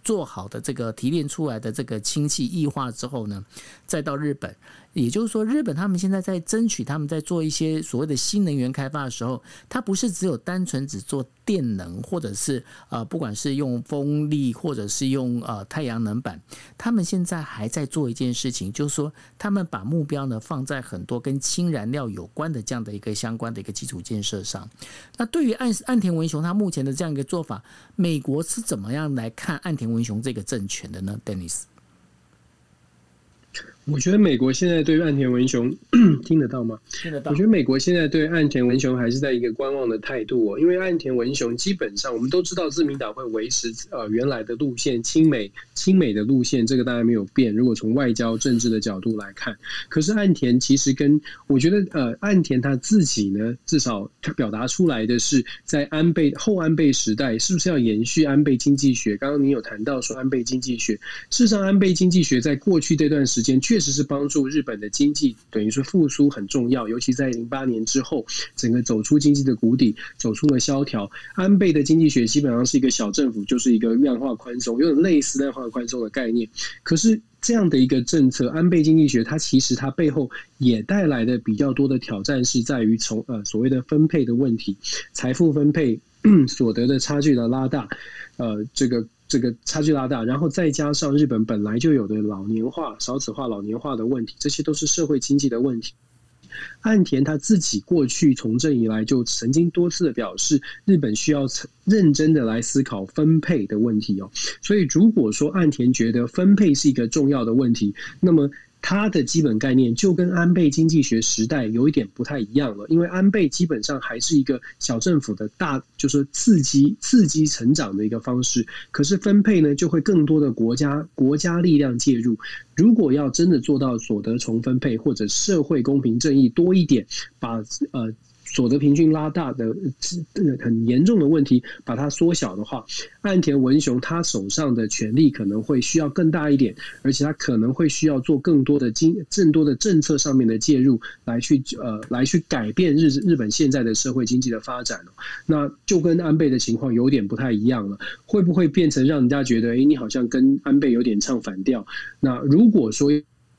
做好的这个提炼出来的这个氢气液化之后呢，再到日本。也就是说，日本他们现在在争取，他们在做一些所谓的新能源开发的时候，它不是只有单纯只做电能，或者是呃，不管是用风力，或者是用呃太阳能板，他们现在还在做一件事情，就是说，他们把目标呢放在很多跟氢燃料有关的这样的一个相关的一个基础建设上。那对于岸岸田文雄他目前的这样一个做法，美国是怎么样来看岸田文雄这个政权的呢？Dennis？我觉得美国现在对岸田文雄 听得到吗？听得到。我觉得美国现在对岸田文雄还是在一个观望的态度哦，因为岸田文雄基本上我们都知道，自民党会维持呃原来的路线，亲美亲美的路线，这个当然没有变。如果从外交政治的角度来看，可是岸田其实跟我觉得呃岸田他自己呢，至少他表达出来的是，在安倍后安倍时代，是不是要延续安倍经济学？刚刚你有谈到说安倍经济学，事实上安倍经济学在过去这段时间确实是帮助日本的经济，等于说复苏很重要。尤其在零八年之后，整个走出经济的谷底，走出了萧条。安倍的经济学基本上是一个小政府，就是一个量化宽松，有点类似量化宽松的概念。可是这样的一个政策，安倍经济学，它其实它背后也带来的比较多的挑战，是在于从呃所谓的分配的问题，财富分配。所得的差距的拉大，呃，这个这个差距拉大，然后再加上日本本来就有的老年化、少子化、老年化的问题，这些都是社会经济的问题。岸田他自己过去从政以来就曾经多次的表示，日本需要认真的来思考分配的问题哦。所以如果说岸田觉得分配是一个重要的问题，那么。它的基本概念就跟安倍经济学时代有一点不太一样了，因为安倍基本上还是一个小政府的大，就是刺激刺激成长的一个方式。可是分配呢，就会更多的国家国家力量介入。如果要真的做到所得重分配或者社会公平正义多一点，把呃。所得平均拉大的很严重的问题，把它缩小的话，岸田文雄他手上的权力可能会需要更大一点，而且他可能会需要做更多的经更多的政策上面的介入，来去呃来去改变日日本现在的社会经济的发展。那就跟安倍的情况有点不太一样了，会不会变成让人家觉得，哎，你好像跟安倍有点唱反调？那如果说。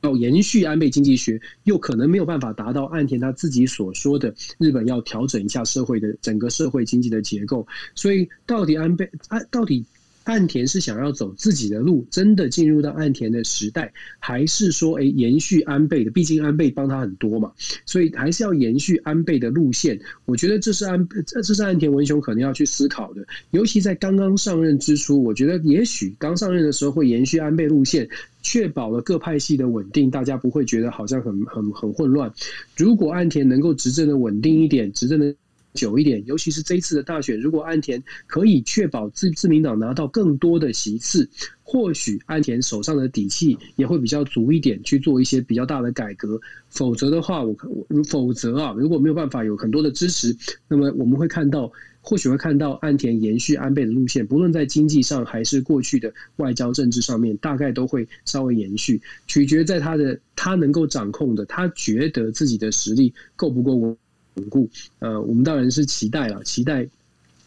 要延续安倍经济学，又可能没有办法达到岸田他自己所说的日本要调整一下社会的整个社会经济的结构。所以，到底安倍安到底岸田是想要走自己的路，真的进入到岸田的时代，还是说，诶延续安倍的？毕竟安倍帮他很多嘛，所以还是要延续安倍的路线。我觉得这是安这这是岸田文雄可能要去思考的。尤其在刚刚上任之初，我觉得也许刚上任的时候会延续安倍路线。确保了各派系的稳定，大家不会觉得好像很很很混乱。如果岸田能够执政的稳定一点，执政的久一点，尤其是这一次的大选，如果岸田可以确保自自民党拿到更多的席次，或许岸田手上的底气也会比较足一点，去做一些比较大的改革。否则的话，我我否则啊，如果没有办法有很多的支持，那么我们会看到。或许会看到岸田延续安倍的路线，不论在经济上还是过去的外交政治上面，大概都会稍微延续，取决在他的他能够掌控的，他觉得自己的实力够不够稳稳固。呃，我们当然是期待了，期待。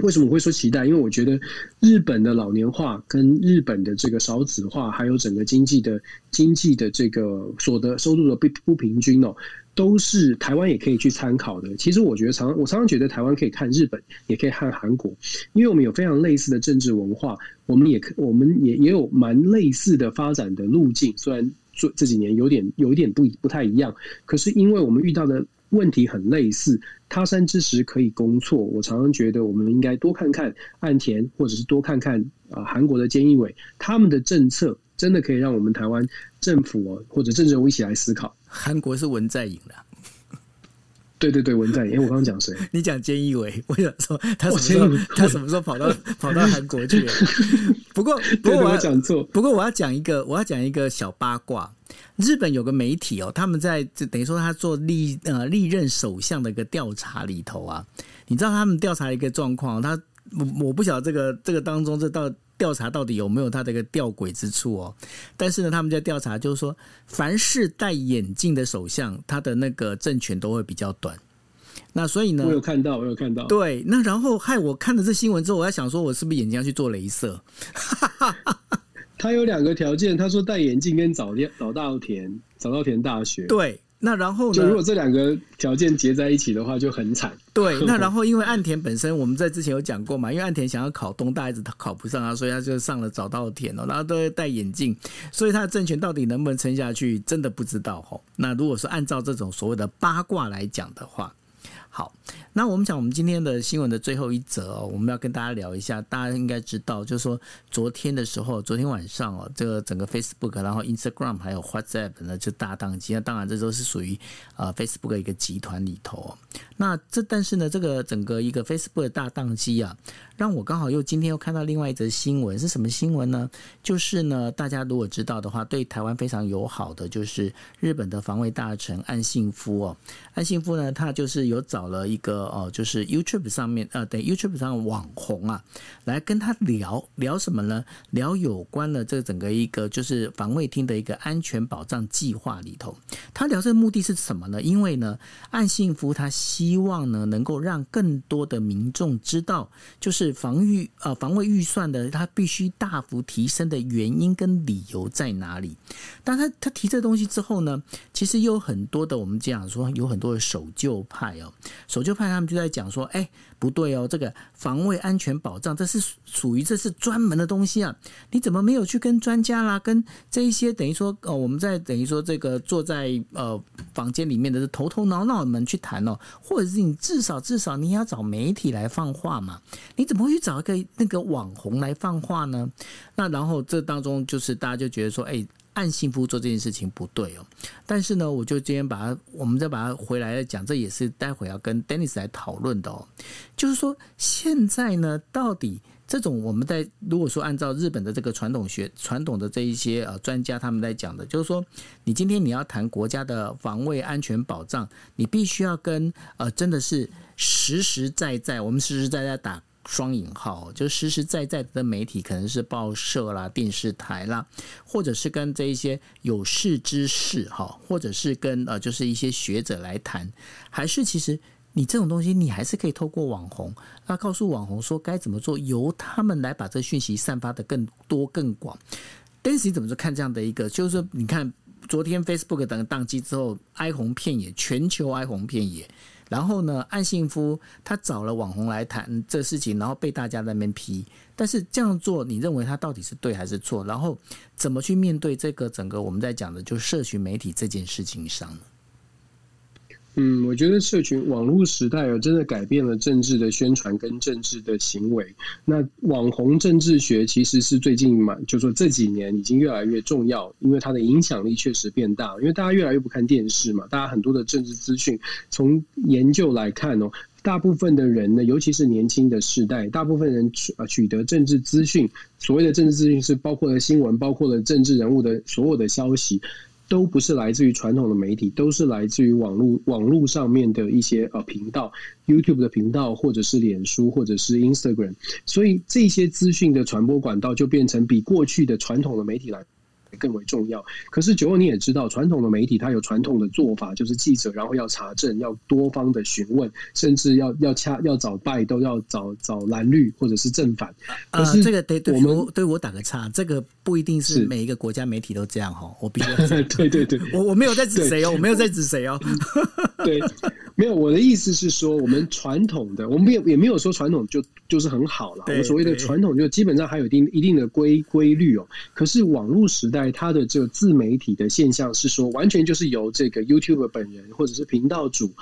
为什么我会说期待？因为我觉得日本的老年化跟日本的这个少子化，还有整个经济的经济的这个所得收入的不不平均哦。都是台湾也可以去参考的。其实我觉得常我常常觉得台湾可以看日本，也可以看韩国，因为我们有非常类似的政治文化，我们也我们也也有蛮类似的发展的路径。虽然这这几年有点有一点不不太一样，可是因为我们遇到的问题很类似，他山之石可以攻错。我常常觉得我们应该多看看岸田，或者是多看看啊韩国的菅义伟，他们的政策真的可以让我们台湾政府或者政治人物一起来思考。韩国是文在寅的，对对对，文在寅。哎，我刚刚讲谁？你讲菅义伟，我想说他什么时候他什么时候跑到 跑到韩国去了？不过不过我要讲错，不过我要讲一个我要讲一个小八卦。日本有个媒体哦，他们在这等于说他做历呃历任首相的一个调查里头啊，你知道他们调查一个状况，他我我不晓得这个这个当中这到。调查到底有没有他这个吊诡之处哦？但是呢，他们在调查就是说，凡是戴眼镜的首相，他的那个政权都会比较短。那所以呢，我有看到，我有看到。对，那然后害我看了这新闻之后，我在想说，我是不是眼睛要去做镭射？他有两个条件，他说戴眼镜跟早田早稻田早稻田大学对。那然后呢？就如果这两个条件结在一起的话，就很惨。对，那然后因为岸田本身，我们在之前有讲过嘛，因为岸田想要考东大，一直考不上啊，所以他就上了早稻田哦，然后都会戴眼镜，所以他的政权到底能不能撑下去，真的不知道哦。那如果是按照这种所谓的八卦来讲的话，好。那我们讲，我们今天的新闻的最后一则哦，我们要跟大家聊一下。大家应该知道，就是说昨天的时候，昨天晚上哦，这个整个 Facebook，然后 Instagram 还有 WhatsApp 呢，就大宕机。那当然，这都是属于啊 Facebook 一个集团里头。那这但是呢，这个整个一个 Facebook 的大宕机啊，让我刚好又今天又看到另外一则新闻，是什么新闻呢？就是呢，大家如果知道的话，对台湾非常友好的，就是日本的防卫大臣岸信夫哦。岸信夫呢，他就是有找了一个。哦，就是 YouTube 上面，呃，对 YouTube 上网红啊，来跟他聊聊什么呢？聊有关的这整个一个就是防卫厅的一个安全保障计划里头，他聊这个目的是什么呢？因为呢，岸信夫他希望呢，能够让更多的民众知道，就是防御呃防卫预算的他必须大幅提升的原因跟理由在哪里。但他他提这东西之后呢，其实有很多的我们讲说有很多的守旧派哦，守旧派他们就在讲说，哎，不对哦，这个防卫安全保障，这是属于这是专门的东西啊，你怎么没有去跟专家啦，跟这一些等于说，哦，我们在等于说这个坐在呃房间里面的头头脑脑们去谈哦，或者是你至少至少你要找媒体来放话嘛，你怎么会去找一个那个网红来放话呢？那然后这当中就是大家就觉得说，哎。按信夫做这件事情不对哦，但是呢，我就今天把它，我们再把它回来讲，这也是待会要跟 Dennis 来讨论的哦。就是说，现在呢，到底这种我们在如果说按照日本的这个传统学、传统的这一些呃专家他们在讲的，就是说，你今天你要谈国家的防卫安全保障，你必须要跟呃真的是实实在在，我们实实在在打。双引号，就实实在在的媒体，可能是报社啦、电视台啦，或者是跟这一些有识之士哈，或者是跟呃，就是一些学者来谈，还是其实你这种东西，你还是可以透过网红，那告诉网红说该怎么做，由他们来把这讯息散发得更多更广。但是你怎么去看这样的一个？就是说，你看昨天 Facebook 等宕机之后，哀鸿遍野，全球哀鸿遍野。然后呢，岸信夫他找了网红来谈这事情，然后被大家在那边批。但是这样做，你认为他到底是对还是错？然后怎么去面对这个整个我们在讲的，就社群媒体这件事情上呢？嗯，我觉得社群网络时代啊，真的改变了政治的宣传跟政治的行为。那网红政治学其实是最近嘛，就说这几年已经越来越重要，因为它的影响力确实变大。因为大家越来越不看电视嘛，大家很多的政治资讯，从研究来看哦，大部分的人呢，尤其是年轻的世代，大部分人取取得政治资讯，所谓的政治资讯是包括了新闻，包括了政治人物的所有的消息。都不是来自于传统的媒体，都是来自于网络网络上面的一些呃频道，YouTube 的频道，或者是脸书，或者是 Instagram，所以这些资讯的传播管道就变成比过去的传统的媒体来更为重要。可是九欧你也知道，传统的媒体它有传统的做法，就是记者然后要查证，要多方的询问，甚至要要掐要找拜都要找找蓝绿或者是正反。可是、呃、这个对对，我们对我打个岔，这个不一定是每一个国家媒体都这样哈。我比较对 对对，我我没有在指谁哦，我没有在指谁哦。对，没有我的意思是说，我们传统的，我们也也没有说传统就就是很好了。我所谓的传统，就基本上还有一定一定的规规律哦。可是网络时代。它的这个自媒体的现象是说，完全就是由这个 YouTube 本人或者是频道主。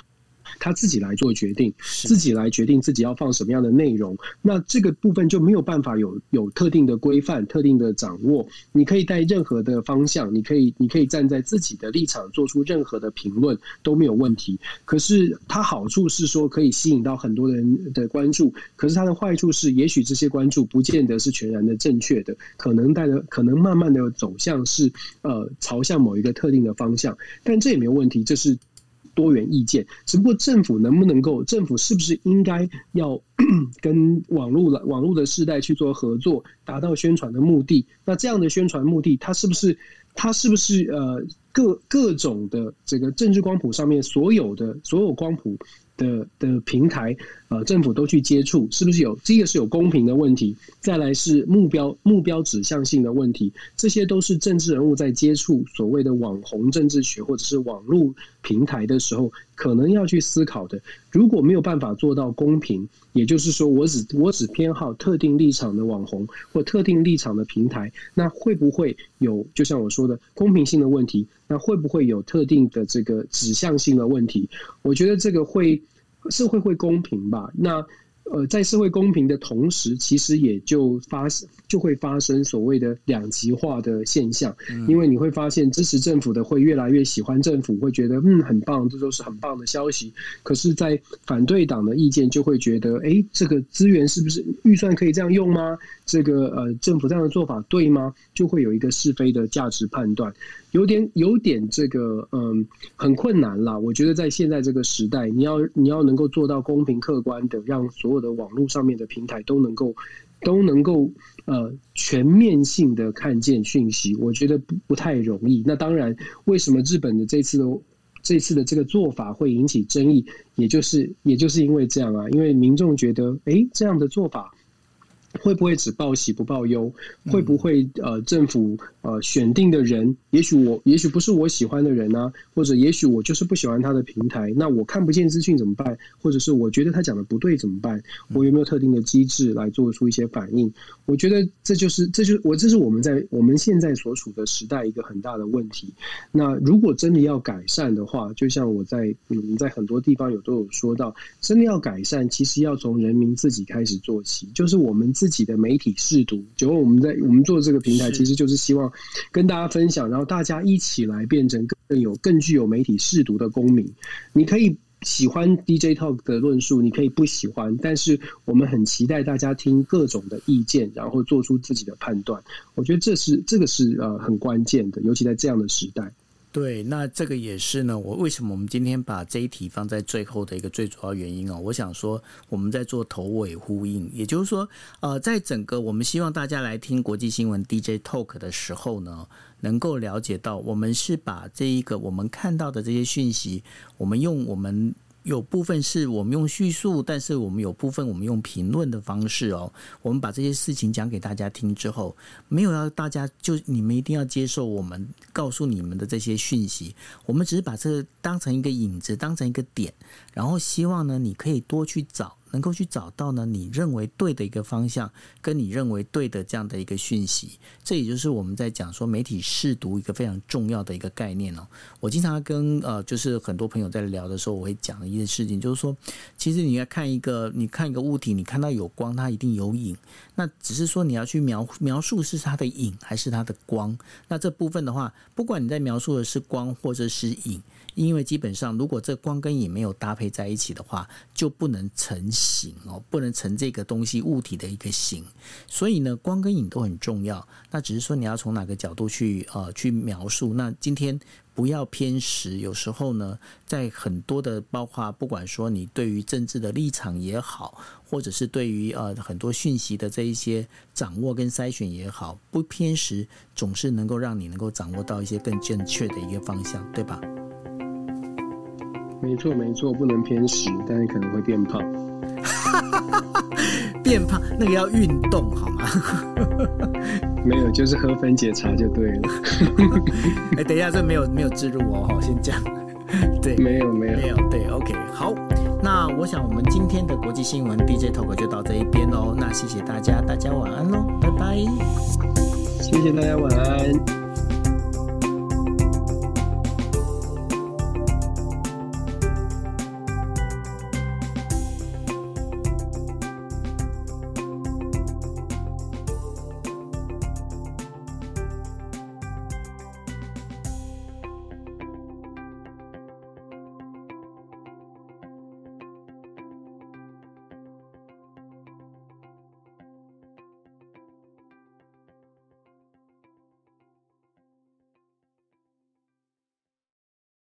他自己来做决定，自己来决定自己要放什么样的内容。那这个部分就没有办法有有特定的规范、特定的掌握。你可以带任何的方向，你可以你可以站在自己的立场做出任何的评论都没有问题。可是它好处是说可以吸引到很多人的关注，可是它的坏处是，也许这些关注不见得是全然的正确的，可能带着可能慢慢的走向是呃朝向某一个特定的方向。但这也没有问题，这是。多元意见，只不过政府能不能够，政府是不是应该要 跟网络的网络的世代去做合作，达到宣传的目的？那这样的宣传目的，它是不是它是不是呃各各种的这个政治光谱上面所有的所有光谱的的平台？呃，政府都去接触，是不是有这个是有公平的问题？再来是目标目标指向性的问题，这些都是政治人物在接触所谓的网红政治学或者是网络平台的时候，可能要去思考的。如果没有办法做到公平，也就是说，我只我只偏好特定立场的网红或特定立场的平台，那会不会有就像我说的公平性的问题？那会不会有特定的这个指向性的问题？我觉得这个会。社会会公平吧？那呃，在社会公平的同时，其实也就发生就会发生所谓的两极化的现象。因为你会发现，支持政府的会越来越喜欢政府，会觉得嗯很棒，这都是很棒的消息。可是，在反对党的意见就会觉得，哎，这个资源是不是预算可以这样用吗？这个呃，政府这样的做法对吗？就会有一个是非的价值判断。有点有点这个嗯很困难啦，我觉得在现在这个时代，你要你要能够做到公平客观的，让所或者网络上面的平台都能够都能够呃全面性的看见讯息，我觉得不不太容易。那当然，为什么日本的这次的这次的这个做法会引起争议，也就是也就是因为这样啊，因为民众觉得哎这样的做法。会不会只报喜不报忧？会不会呃政府呃选定的人，也许我也许不是我喜欢的人呢、啊？或者也许我就是不喜欢他的平台，那我看不见资讯怎么办？或者是我觉得他讲的不对怎么办？我有没有特定的机制来做出一些反应？我觉得这就是这就我这是我们在我们现在所处的时代一个很大的问题。那如果真的要改善的话，就像我在嗯在很多地方有都有说到，真的要改善，其实要从人民自己开始做起，就是我们自自己的媒体试读，就我们在我们做这个平台，其实就是希望跟大家分享，然后大家一起来变成更有、更具有媒体试读的公民。你可以喜欢 DJ Talk 的论述，你可以不喜欢，但是我们很期待大家听各种的意见，然后做出自己的判断。我觉得这是这个是呃很关键的，尤其在这样的时代。对，那这个也是呢。我为什么我们今天把这一题放在最后的一个最主要原因哦？我想说，我们在做头尾呼应，也就是说，呃，在整个我们希望大家来听国际新闻 DJ Talk 的时候呢，能够了解到，我们是把这一个我们看到的这些讯息，我们用我们。有部分是我们用叙述，但是我们有部分我们用评论的方式哦。我们把这些事情讲给大家听之后，没有要大家就你们一定要接受我们告诉你们的这些讯息。我们只是把这个当成一个引子，当成一个点，然后希望呢，你可以多去找。能够去找到呢，你认为对的一个方向，跟你认为对的这样的一个讯息，这也就是我们在讲说媒体试读一个非常重要的一个概念哦。我经常跟呃，就是很多朋友在聊的时候，我会讲的一件事情，就是说，其实你要看一个，你看一个物体，你看到有光，它一定有影，那只是说你要去描描述是它的影还是它的光。那这部分的话，不管你在描述的是光或者是影。因为基本上，如果这光跟影没有搭配在一起的话，就不能成形哦，不能成这个东西物体的一个形。所以呢，光跟影都很重要。那只是说你要从哪个角度去呃去描述。那今天不要偏食。有时候呢，在很多的包括不管说你对于政治的立场也好，或者是对于呃很多讯息的这一些掌握跟筛选也好，不偏食总是能够让你能够掌握到一些更正确的一个方向，对吧？没错，没错，不能偏食，但是可能会变胖。变胖那个要运动好吗？没有，就是喝分解茶就对了。哎，等一下，这没有没有置入哦，好，先讲。对，没有没有没有，对，OK，好。那我想我们今天的国际新闻 DJ Talk 就到这一边喽。那谢谢大家，大家晚安喽，拜拜。谢谢大家，晚安。